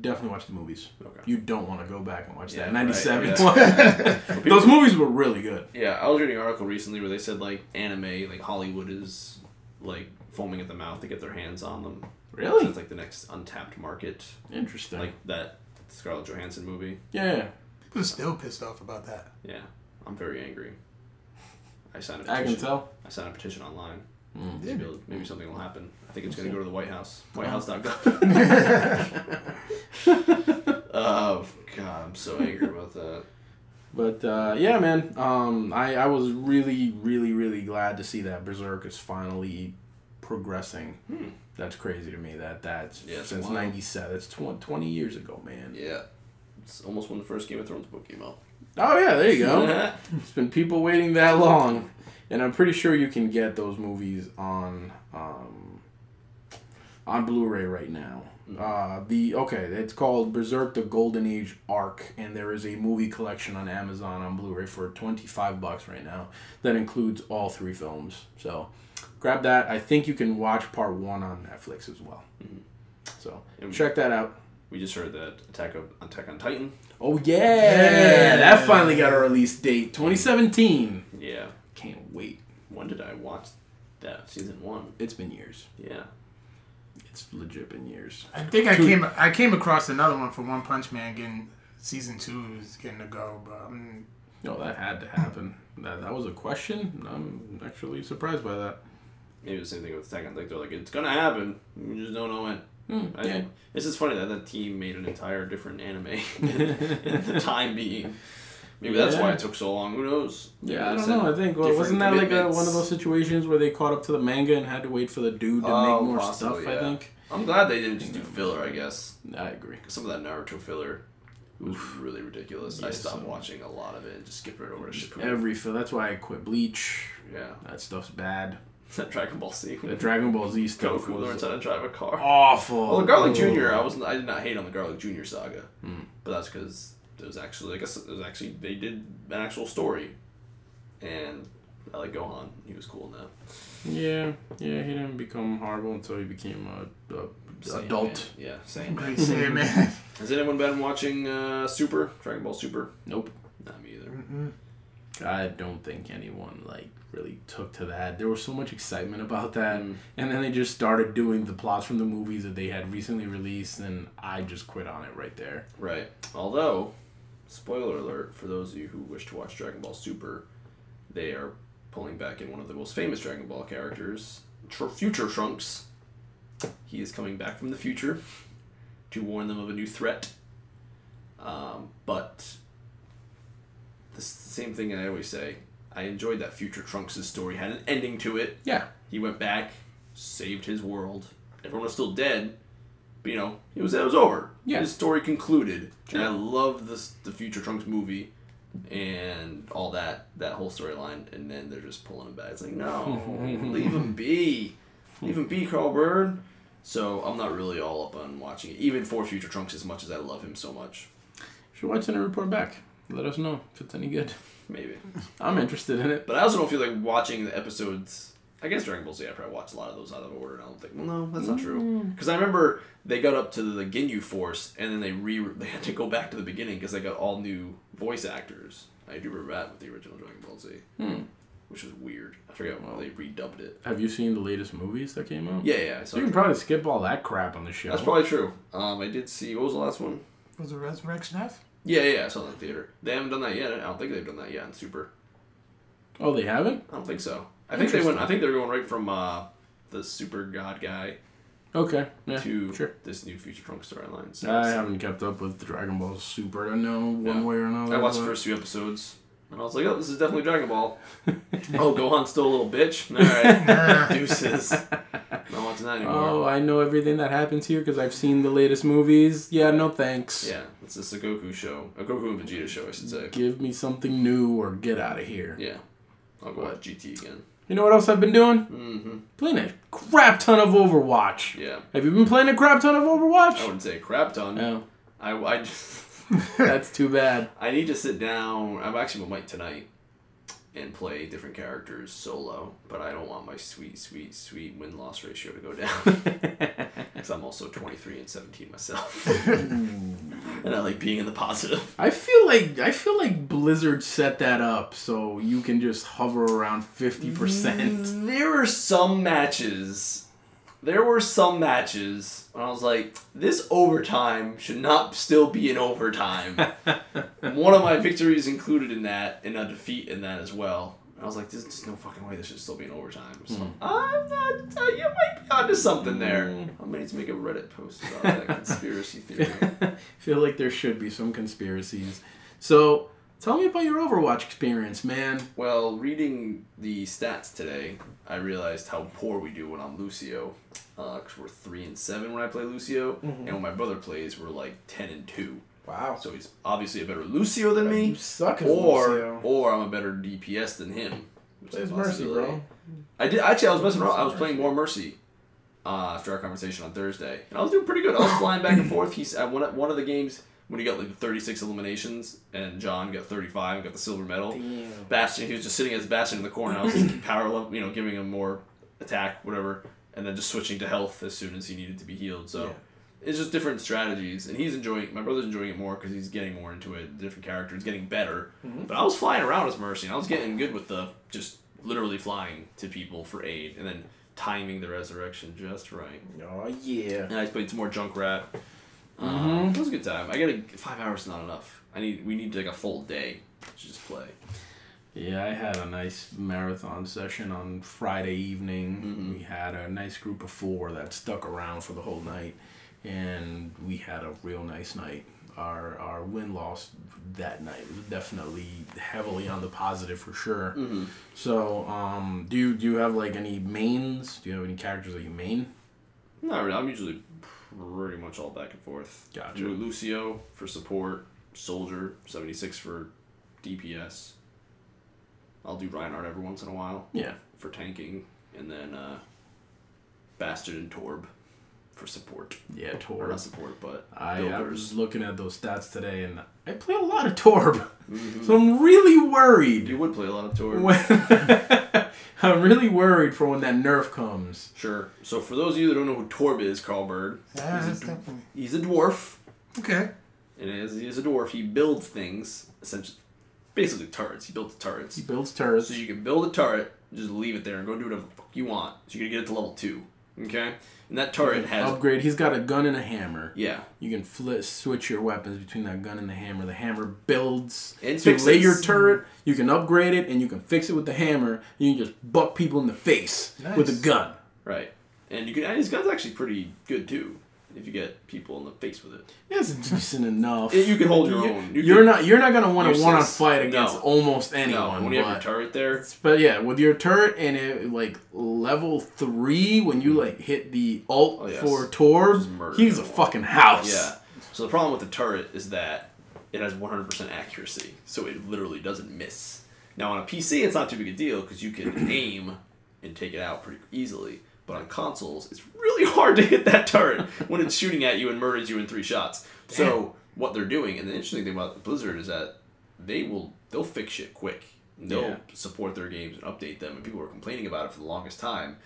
Definitely watch the movies. Okay. You don't want to go back and watch Yeah, that right, 97 yeah. Those movies were really good. Yeah, I was reading an article recently where they said like anime, like Hollywood is like foaming at the mouth to get their hands on them. Really? It's like the next untapped market, Interesting. like that Scarlett Johansson movie. yeah, People are still pissed off about that. Yeah, I'm very angry. I signed a I petition. can tell. I signed a petition online. Mm. Maybe, maybe something will happen. I think it's going to go to the White House. WhiteHouse.gov. oh God, I'm so angry about that. But uh, yeah, man, um, I, I was really, really, really glad to see that Berserk is finally progressing. Hmm. That's crazy to me. That that's Yeah, since wild. '97. That's tw- 20 years ago, man. Yeah, it's almost when the first Game of Thrones book came out. Oh yeah, there you go. it's been people waiting that long, and I'm pretty sure you can get those movies on um, on Blu-ray right now. Uh, the okay, it's called Berserk: The Golden Age Arc, and there is a movie collection on Amazon on Blu-ray for twenty five bucks right now. That includes all three films. So, grab that. I think you can watch part one on Netflix as well. So And- check that out. We just heard that Attack of Attack on Titan. Oh yeah, Yeah. that finally got a release date, twenty seventeen. Yeah. Can't wait. When did I watch that? Season one. It's been years. Yeah. It's legit been years. I think I Two- came I came across another one for One Punch Man getting season two is getting to go, but um, No, that had to happen. That, that was a question. I'm actually surprised by that. Maybe the same thing with second. Like they're like, it's gonna happen. We just don't know when. Hmm, I, yeah. It's just funny that that team made an entire different anime in the time being. Maybe that's why it took so long. Who knows? Yeah, I don't know. I think well, wasn't that like a, one of those situations where they caught up to the manga and had to wait for the dude to Oh, make more possibly, stuff? I think. I'm glad they didn't just do filler. I guess I agree. some of that Naruto filler was really ridiculous. I stopped some- watching a lot of it and just skipped right over to Shippuden. Every feel. That's why I quit Bleach. yeah, That stuff's bad. that Dragon Ball Z. The Dragon Ball Z stuff Goku learns how to drive a car. awful. Well, the Garlic Ugh. Junior, I was I did not hate on the Garlic Junior saga, Hmm. but that's because there was actually I guess there was actually they did an actual story, and I like Gohan. He was cool in that. Yeah, yeah. He didn't become horrible until he became a, a Same adult. man. Yeah, same. great say man. Has anyone been watching uh, Super Dragon Ball Super? Nope. Not me either. Mm-mm. I don't think anyone like really took to that. There was so much excitement about that, Mm. and then they just started doing the plots from the movies that they had recently released, and I just quit on it right there. Right. Although, spoiler alert for those of you who wish to watch Dragon Ball Super, they are pulling back in one of the most famous Dragon Ball characters, Tr- Future Trunks. He is coming back from the future to warn them of a new threat. Um, but the same thing I always say. I enjoyed that Future Trunks' story had an ending to it. Yeah, He went back, saved his world. Everyone was still dead, but you know it was it was over. Yeah. His story concluded, and I love this the Future Trunks movie, and all that that whole storyline. And then they're just pulling him back. It's like no, leave him be, leave him be, Carl Bird. So I'm not really all up on watching it, even for Future Trunks, as much as I love him so much. Should watch it and report back. Let us know if it's any good. Maybe. I'm interested in it. But I also don't feel like watching the episodes. I guess Dragon Ball Z, I probably watched a lot of those out of order, and I don't think, well, no, that's not true. Because I remember they got up to the Ginyu Force, and then they re they had to go back to the beginning because they got all new voice actors. I do remember that with the original Dragon Ball Z, Hmm. which was weird. I forget why they redubbed it. Have you seen the latest movies that came out? Yeah, yeah, I saw So you can probably skip all that crap on the show. That's probably true. Um, I did see. What was the last one? Was it Resurrection F? Yeah, yeah, I saw that in the theater. They haven't done that yet. I don't think they've done that yet in Super. oh, they haven't? I don't think so. I think they went. I think they're going right from uh, the Super God guy Okay. Yeah. to sure. this new Future Trunk storyline. So I haven't kept up with the Dragon Ball Super to know one Yeah. way or another. I watched the first few episodes, and I was like, "Oh, this is definitely Dragon Ball." oh, Gohan's still a little bitch. All right, deuces. Not watching that anymore. Oh, I know everything that happens here because I've seen the latest movies. Yeah, no thanks. Yeah, it's just a Goku show, a Goku and Vegeta show, I should say. Give me something new or get out of here. Yeah, I'll go watch GT again. You know what else I've been doing? Mm-hmm. Playing a crap ton of Overwatch. Yeah, Have you been playing a crap ton of Overwatch? I wouldn't say a crap ton. No, I, I, just, that's too bad. I need to sit down. I'm actually with Mike tonight and play different characters solo, but I don't want my sweet, sweet, sweet win loss ratio to go down. Because I'm also 23 and 17 myself. and I like being in the positive. I feel like I feel like Blizzard set that up so you can just hover around fifty percent. There were some matches. There were some matches when I was like, this overtime should not still be an overtime. One of my victories included in that, and a defeat in that as well. I was like, there's just no fucking way this should still be an overtime. So I'm not. Uh, you might be onto something there. I'm gonna need to make a Reddit post about that conspiracy theory. I feel like there should be some conspiracies. So tell me about your Overwatch experience, man. Well, reading the stats today, I realized how poor we do when I'm Lucio. Because we're 3 and 7 when I play Lucio, and when my brother plays, we're like 10 and 2. Wow. So he's obviously a better Lucio than me. You suck or Lucio. or I'm a better DPS than him. which is Plays Mercy, bro. I did actually. I was messing around. I was playing more Mercy uh, after our conversation on Thursday, and I was doing pretty good. I was flying back and forth. He's at one one of the games when he got like the 36 eliminations, and John got 35 and got the silver medal. Bastion, he was just sitting as Bastion in the corner. I was just power level, you know, giving him more attack, whatever, and then just switching to health as soon as he needed to be healed. So. Yeah. It's just different strategies, and he's enjoying. My brother's enjoying it more because he's getting more into it. Different characters, getting better. Mm-hmm. But I was flying around as Mercy, and I was getting good with the just literally flying to people for aid, and then timing the resurrection just right. Oh yeah. And I played some more Junkrat. Um, It was a good time. I gotta five hours is not enough. I need we need like a full day to just play. Yeah, I had a nice marathon session on Friday evening. Mm-hmm. We had a nice group of four that stuck around for the whole night, and we had a real nice night. Our our win loss that night was definitely heavily on the positive for sure. Mm-hmm. So, um, do you do you have like any mains? Do you have any characters that you main? Not really. I'm usually pretty much all back and forth. Gotcha. Lu- Lucio for support, Soldier seventy six for DPS. I'll do Reinhardt every once in a while Yeah. for tanking, and then uh, Bastard and Torb for support. Yeah, Or Torb. not support, but I, I was looking at those stats today, and I play a lot of Torb, mm-hmm. so I'm really worried. You would play a lot of Torb. When- I'm really worried for when that nerf comes. Sure. So for those of you that don't know who Torb is, Carl Bird, Yeah, he's, a, he's a dwarf. Okay. And as he is a dwarf, he builds things, essentially, basically turrets. He builds turrets. He builds turrets. So you can build a turret, just leave it there, and go do whatever the fuck you want. So you're gonna get it to level two. Okay? And that turret has. upgrade. He's got a gun and a hammer. Yeah. You can flip, switch your weapons between that gun and the hammer. The hammer builds. And so you lay your turret. You can upgrade it, and you can fix it with the hammer. You can just buck people in the face with Nice. a gun. Right. And you can. And his gun's actually pretty good too, if you get people in the face with it. It's decent enough. You can hold your You- own. You You're can- not. You're not gonna want to one on fight against no. almost No, anyone. when you have your but- turret there, But yeah, with your turret and it like level three, when you like hit the alt Oh, yes. for Torb, he's a fucking house. Yeah. So the problem with the turret is that it has 100% accuracy, so it literally doesn't miss. Now on a PC, it's not too big a deal because you can aim and take it out pretty easily. But on consoles, it's really hard to hit that turret when it's shooting at you and murders you in three shots. So what they're doing, and the interesting thing about Blizzard is that they will they'll fix shit quick. They'll Yeah. support their games and update them, and people were complaining about it for the longest time.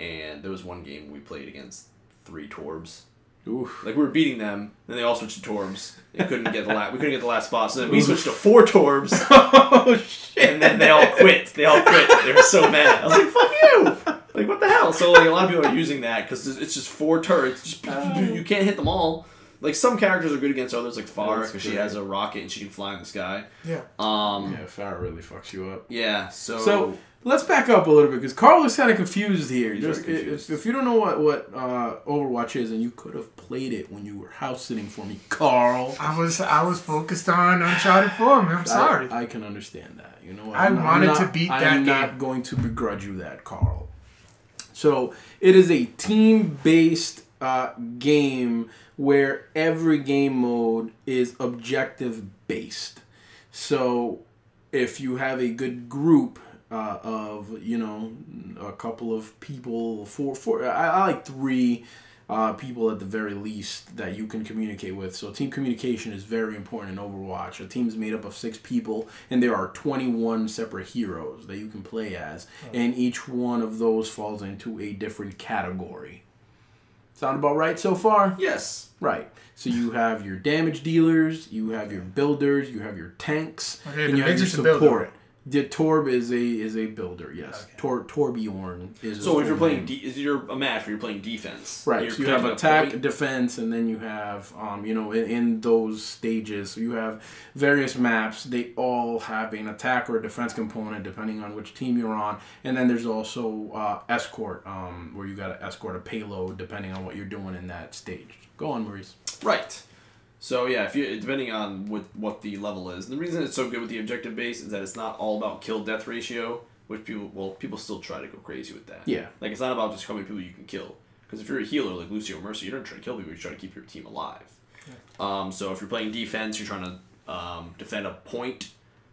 And there was one game we played against three Torbs. Oof. Like we were beating them, then they all switched to Torbs. They couldn't get the last. We couldn't get the last spot, so then we switched to four Torbs, oh shit! and then they all quit. They all quit. They were so mad. I was like, "Fuck you!" Like what the hell? So like a lot of people are using that because it's just four turrets. Just you can't hit them all. Like some characters are good against others, like Pharah, because she has a rocket and she can fly in the sky. Yeah. Um, yeah, Pharah really fucks you up. yeah. So, So let's back up a little bit because Carl is kind of confused here. Just, confused. If, if you don't know what what uh, Overwatch is, and you could have played it when you were house sitting for me, Carl. I was I was focused on Uncharted 4, man. I'm sorry. I, I can understand that. You know, I I'm not- wanted I'm to not- beat I'm that not game. going to begrudge you that, Carl. So it is a team-based uh, game where every game mode is objective-based. So if you have a good group uh, of you know a couple of people, four, four, I, I like three uh, people at the very least that you can communicate with. So team communication is very important in Overwatch. A team is made up of six people, and there are 21 separate heroes that you can play as, and each one of those falls into a different category. Sound about right so far? yes, Right. So you have your damage dealers, you have your builders, you have your tanks, Okay, and you have your support. builder, The Torb is a is a builder, yes. Okay. Tor Torbjorn is. So if you're playing, de- is you're a match where you're playing defense, Right, so you have attack, point. defense, and then you have, um, you know, in, in those stages, so you have various maps. They all have an attack or a defense component depending on which team you're on, and then there's also uh, escort, um, where you got to escort a payload depending on what you're doing in that stage. Go on, Maurice. Right. So yeah, if you depending on what what the level is, and the reason it's so good with the objective base is that it's not all about kill death ratio, which people well people still try to go crazy with that. Yeah. Like it's not about just how many people you can kill, because if you're a healer like Lucio Mercy, you don't try to kill people, you try to keep your team alive. Um, so if you're playing defense, you're trying to um, defend a point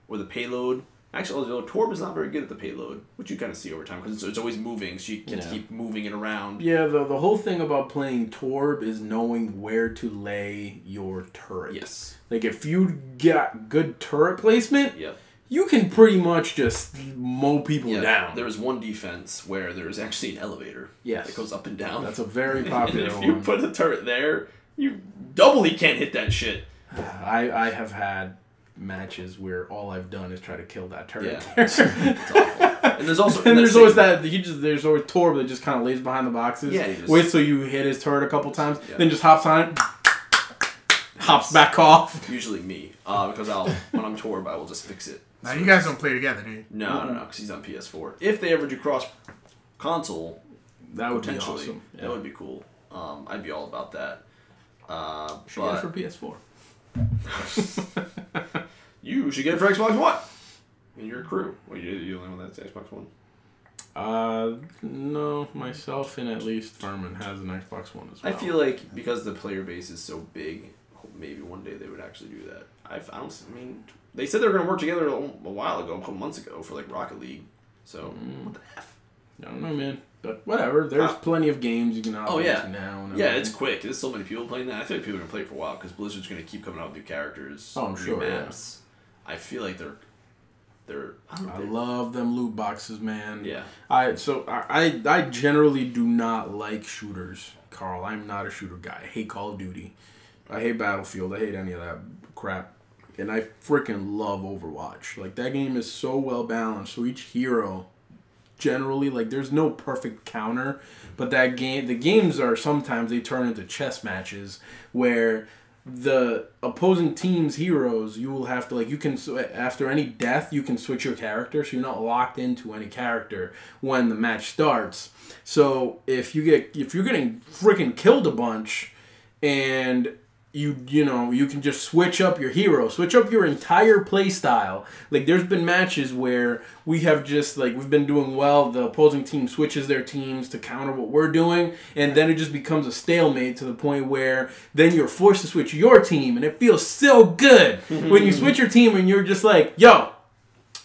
or the payload. Actually, although Torb is not very good at the payload, which you kind of see over time because it's, it's always moving, so you can Yeah. keep moving it around. Yeah, the, the whole thing about playing Torb is knowing where to lay your turret. Yes. Like, if you got good turret placement, Yep. you can pretty much just mow people Yeah, down. There was one defense where there was actually an elevator. Yes. That goes up and down. That's a very and popular if you put a turret there, you doubly can't hit that shit. I, I have had matches where all I've done is try to kill that turret. Yeah. there. It's awful. And there's also and there's always that he just there's always Torb that just kind of lays behind the boxes. Yeah, he just- waits till you hit his turret a couple times, Yeah. then just hops on it, hops back off. Usually me, uh, because I'll when I'm Torb, I will just fix it. Now you guys don't play together, do you? No, no, no, because he's on PS4. If they ever do cross console, That would be potentially, awesome. that would be cool. Um, I'd be all about that. Uh, Should get it but for PS4. you should get it for Xbox One. And your crew. Well, you you the only one that's Xbox One. Uh, no, myself and at least Furman has an Xbox One as well. I feel like because the player base is so big, maybe one day they would actually do that. I've, I don't. I mean, they said they were going to work together a, while ago, a couple months ago, for like Rocket League. So what the f? I don't know, man. But whatever. There's Uh, plenty of games you can Oh yeah, now. And yeah. everything. It's quick. There's so many people playing that. I feel like people are gonna play it for a while because Blizzard's gonna keep coming out with new characters. Oh, I'm new sure, yeah. Maps. I feel like they're, they're. I don't know. I they're- love them loot boxes, man. Yeah. I so I, I I generally do not like shooters, Carl. I'm not a shooter guy. I hate Call of Duty. I hate Battlefield. I hate any of that crap. And I freaking love Overwatch. Like that game is so well balanced. So each hero generally like there's no perfect counter, but that game the games are sometimes they turn into chess matches where the opposing team's heroes you will have to like you can after any death you can switch your character so you're not locked into any character when the match starts. So if you get if you're getting freaking killed a bunch and you you know you can just switch up your hero switch up your entire play style like there's been matches where we have just like we've been doing well the opposing team switches their teams to counter what we're doing and then it just becomes a stalemate to the point where then you're forced to switch your team and it feels so good. When you switch your team and you're just like yo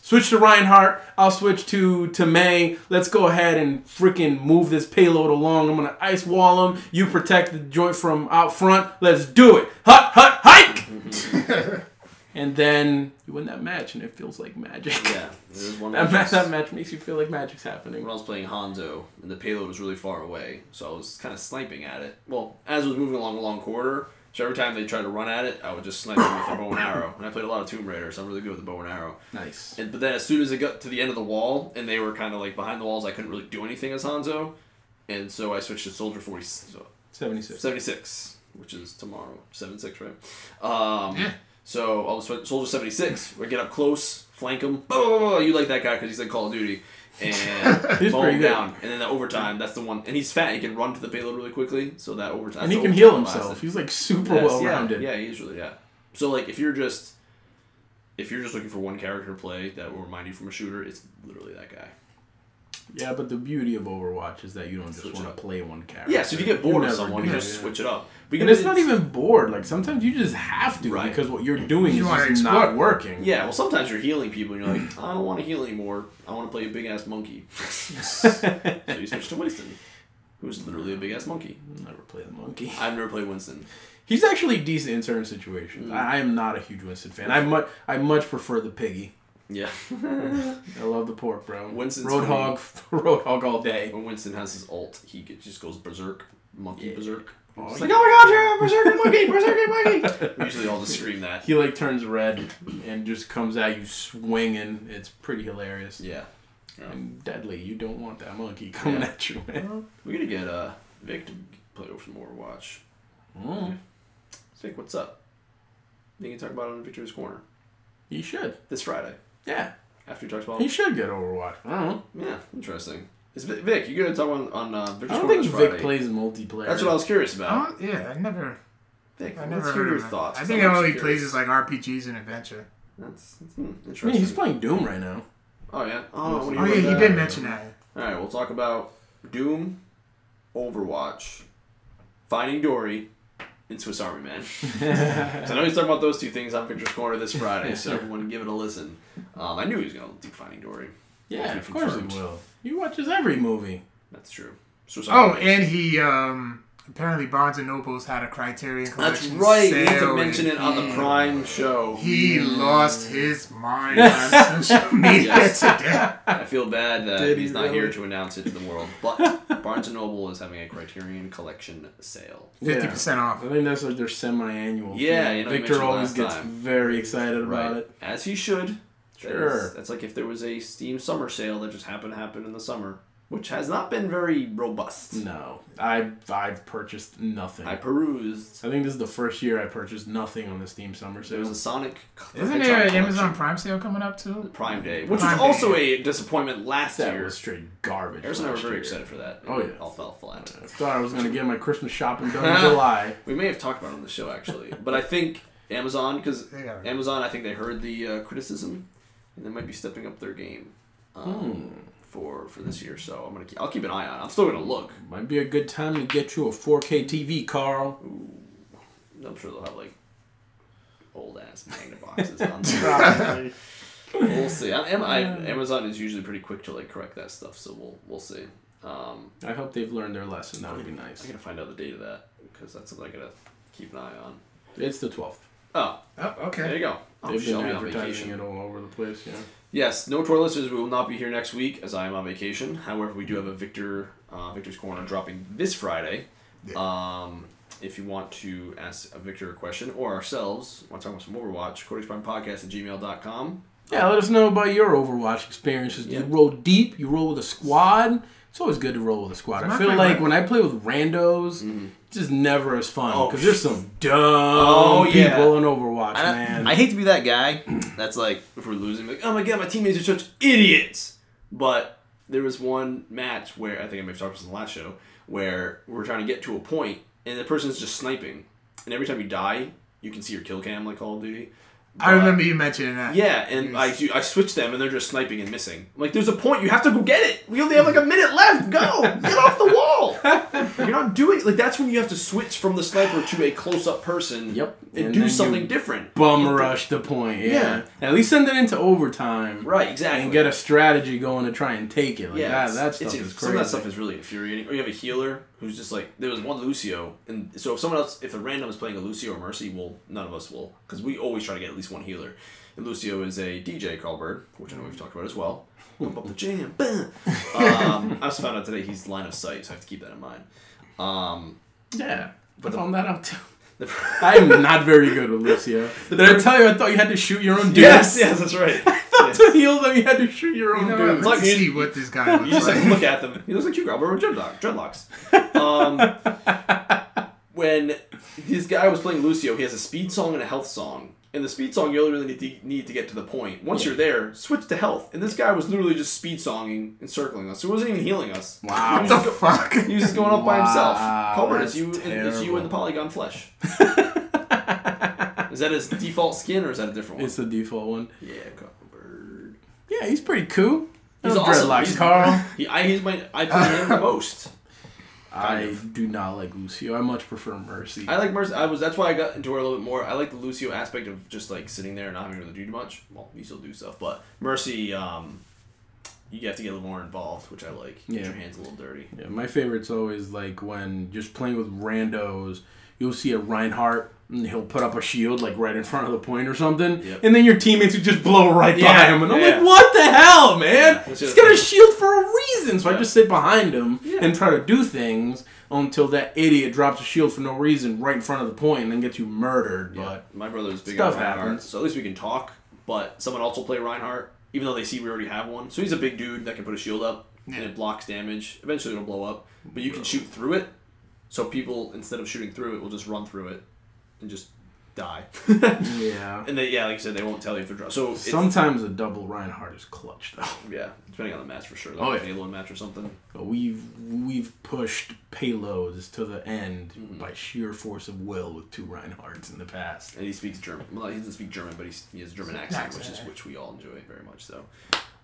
Switch to Reinhardt. I'll switch to to Mei. Let's go ahead and freaking move this payload along. I'm gonna ice wall him. You protect the joint from out front. Let's do it. Hut hut hike. Mm-hmm. and then you win that match, and it feels like magic. Yeah, one that, match. match, that match makes you feel like magic's happening. when I was playing Hanzo, and the payload was really far away, so I was kind of sniping at it. Well, as I was moving along a long corridor, so every time they tried to run at it, I would just snipe them with a bow and arrow. And I played a lot of Tomb Raider, so I'm really good with the bow and arrow. Nice. And, but then as soon as it got to the end of the wall, and they were kind of like behind the walls, I couldn't really do anything as Hanzo. And so I switched to Soldier 40, so 76. 76, which is tomorrow. 76, right? Um, Yeah. So I was Soldier 76, where I get up close, flank him. Blah, blah, blah, blah. You like that guy because he's like Call of Duty. And He's mow pretty him good. down. And then the overtime, that's the one. And he's fat. He can run to the payload really quickly. So that overtime. And he can heal himself. lasted. He's like super Yes, well rounded. Yeah, yeah, he is really, yeah. So like if you're just if you're just looking for one character play that will remind you from a shooter, it's literally that guy. Yeah, but the beauty of Overwatch is that you don't just Switch want to play one character. Yeah, so if you get bored of someone, you just yeah. switch it up. But And it's not even bored. Like sometimes you just have to Right. because what you're doing You is just not working. Yeah, well, sometimes you're healing people, and you're like, I don't want to heal anymore. I want to play a big ass monkey. so you switch to Winston, who's literally a big ass monkey. Never play the monkey. I've never played Winston. He's actually decent in certain situations. Mm. I I am not a huge Winston fan. I much I much prefer the piggy. Yeah, I love the pork, bro. Winston's Roadhog, Roadhog all day. when Winston has his ult, he just goes berserk, monkey Yeah. berserk. Oh, It's like, oh my god, you're a berserker monkey, berserker monkey. We usually all just scream that. He like turns red and just comes at you swinging. It's pretty hilarious Yeah. Yeah. and deadly. You don't want that monkey coming Yeah. at you, man. We're gonna get uh Vic to play over some Overwatch. Mm. Vic, what's up? You can talk about it on Victor's Corner He should. this Friday Yeah, after he talks about. he should get Overwatch. I don't know. Yeah, interesting. Is Vic, Vic you gonna talk on on uh, I don't think Vic Friday? plays multiplayer. That's what I was curious about. Oh yeah, I never, Vic, I let's never hear heard your of thoughts. I think I'm all he plays curious. is like RPGs and adventure. That's, that's hmm, I mean, interesting. he's playing Doom right now. Oh yeah. Oh, what do you Oh yeah, he about did that? mention that. All right, we'll talk about Doom, Overwatch, Finding Dory, and Swiss Army Man. So I know he's talking about those two things on Victor's Corner this Friday, so everyone give it a listen. Um, I knew he was going to do Finding Dory. Yeah, of course he confirmed. will. He watches every movie. That's true. Swiss Oh, Army and he um apparently Barnes and Noble's had a Criterion That's collection. right. We need to sale, mention and it on the Prime show. He lost his mind on social media Yes. today. I feel bad that Did he he's not really? here to announce it to the world, but Barnes and Noble is having a Criterion Collection sale. Fifty percent off. I think that's like their semi-annual. Yeah, thing. you know, you Victor mentioned always last gets time. very excited about Right. it. As he should. That Sure. is- That's like if there was a Steam summer sale that just happened to happen in the summer, which has not been very robust. No, I I've purchased nothing. I perused. I, think this is the first year I purchased nothing on the Steam Summer sale. There was a Sonic. Isn't there an. Amazon Prime sale coming up too? Prime Day, which Prime was also a disappointment last That year. was straight garbage. Harrison and I were last very year. excited for that. Oh, yeah. all fell flat. I thought I was gonna get my Christmas shopping done in July. We may have talked about it on the show actually, but I think Amazon because Amazon I think they heard the uh, criticism and they might be stepping up their game um, Hmm. for for this year. So I'm gonna keep, I'll keep an eye on. it. I'm still gonna look. Might be a good time to get you a 4K TV, Carl. I'm sure they'll have like old ass magnet boxes on there. we'll see. I, Am- I, Amazon is usually pretty quick to like correct that stuff, so we'll we'll see. Um, I hope they've learned their lesson. That would be nice. I nice. gotta find out the date of that because that's something I gotta keep an eye on. It's the 12th. Oh, Oh, Okay. there you go. Oh, They've been I'll on advertising vacation. it all over the place. Yeah. Yes, no tour listeners. We will not be here next week as I am on vacation. However, we do have a Victor uh, Victor's Corner dropping this Friday. Um, if you want to ask a Victor a question or ourselves, want to talk about some Overwatch, Podcast at gmail.com. Yeah, let us know about your Overwatch experiences. Do Yeah. you roll deep? You roll with a squad? It's always good to roll with a squad. I feel favorite- like when I play with randos, Mm-hmm. It's just never as fun Oh, because there's some dumb Oh, yeah. people in Overwatch, I, man. I hate to be that guy that's like, if we're losing, like, oh my god, my teammates are such idiots. But there was one match where, I think I may have talked about this in the last show, where we're trying to get to a point and the person's just sniping. And every time you die, you can see your kill cam like Call of Duty. I remember you mentioning that. Yeah, and I I switch them and they're just sniping and missing. I'm like, there's a point. You have to go get it. We only have like a minute left. Go get off the wall. You're not doing like that's when you have to switch from the sniper to a close up person. Yep. and, And do something different. Bum rush the point. Yeah. Yeah. At least send it into overtime. Right, exactly. And get a strategy going to try and take it. Like yeah, that, it's- that it's- stuff is some of that stuff is really infuriating. Or you have a healer who's just like there was one Lucio, and so if someone else, if a random is playing a Lucio or Mercy, well, none of us will because we always try to get at least one healer. And Lucio is a DJ Carlbird, which I know we've talked about as well. Pump up the jam. Bam. Um, I also found out today he's line of sight, so I have to keep that in mind. Um, yeah. But But the- I found that out too. the- I am not very good with Lucio. Did I tell you I thought you had to shoot your own dudes? yes, yes, that's right. Yeah. to heal them, you had to shoot your You own know what? dudes. Let's Like, you- see what this guy You looks just like. have to look at them. He looks like you, Carlbird, with dreadlock, dreadlocks. Um, when this guy was playing Lucio, he has a speed song and a health song. And the speed song, you only really need to, need to get to the point. Once Yeah. you're there, switch to health. And this guy was literally just speed songing and circling us. So he wasn't even healing us. Wow. He What was the just, fuck? he was just going off by himself. Wow, Colbert, it's you, and, it's you in the polygon flesh. is that his default skin or is that a different one? It's the default one. yeah, Colbert. Yeah, he's pretty cool. He's awesome. dreadlocks, He's- Carl. He, I, he's my, I play him the most. I of. do not like Lucio. I much prefer Mercy. I like Mercy. I was that's why I got into her a little bit more. I like the Lucio aspect of just like sitting there and not having to really do much. Well, you still do stuff, but Mercy, um, you have to get a little more involved, which I like. Get Yeah. your hands a little dirty. Yeah, my favorite's always like when just playing with randos, you'll see a Reinhardt and he'll put up a shield like right in front of the point or something, Yep. and then your teammates would just blow right by him, and I'm yeah. like, what the hell, man? Yeah, He's got a shield for a reason, so I just sit behind him Yeah. and try to do things until that idiot drops a shield for no reason right in front of the point and then gets you murdered. But my brother's big Stuff on Reinhardt, happens. so at least we can talk. But someone else will play Reinhardt, even though they see we already have one. So he's a big dude that can put a shield up and it blocks damage. Eventually it'll blow up, but you can shoot through it. So people instead of shooting through it, will just run through it and just die. Yeah, and they yeah, like I said, they won't tell you if they're draw. So sometimes a double Reinhardt is clutch though. Yeah, depending on the match for sure. Like Oh, a yeah. Halo match or something. But we've we've pushed payloads to the end Mm-hmm. by sheer force of will with two Reinhardts in the past. And he speaks German. Well, he doesn't speak German, but he's, he has a German accent, which is Accent. which we all enjoy very much. So,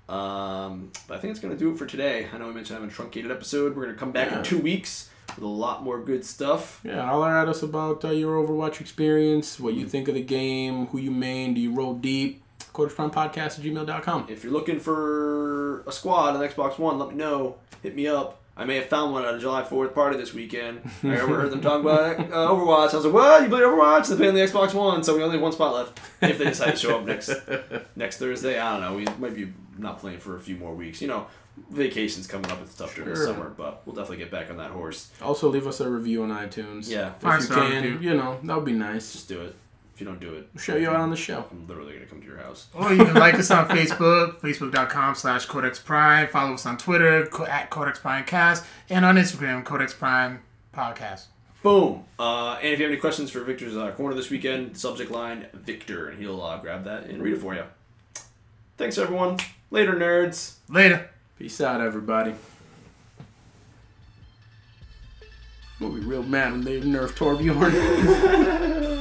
um, but I think it's gonna do it for today. I know we mentioned having a truncated episode. We're gonna come back Yeah. in two weeks with a lot more good stuff. Yeah, holler at us about uh, your Overwatch experience, what you think of the game, who you main, do you roll deep? CodexPrimePodcast at gmail.com. If you're looking for a squad on Xbox One, let me know. Hit me up. I may have found one at a July 4th party this weekend. I ever heard them talk about uh, Overwatch. I was like, what? You play Overwatch? They play on the Xbox One, so we only have one spot left. If they decide to show up next next Thursday, I don't know. We might be not playing for a few more weeks. You know, vacation's coming up. It's tough during the summer, but we'll definitely get back on that horse. Also, leave us a review on iTunes. Yeah, If Five you can, review. you know, that would be nice. just do it. If you don't do it, we'll Show you out on the show. I'm literally going to come to your house. Or you can like us on Facebook, facebook.com slash Codex Prime. Follow us on Twitter, co- at Codex Prime Cast, and on Instagram, Codex Prime Podcast. Boom. Uh, and if you have any questions for Victor's uh, corner this weekend, subject line Victor, and he'll uh, grab that and read it for you. Thanks, everyone. Later, nerds. Later. Peace out, everybody. We'll be real mad when they nerf Torbjorn.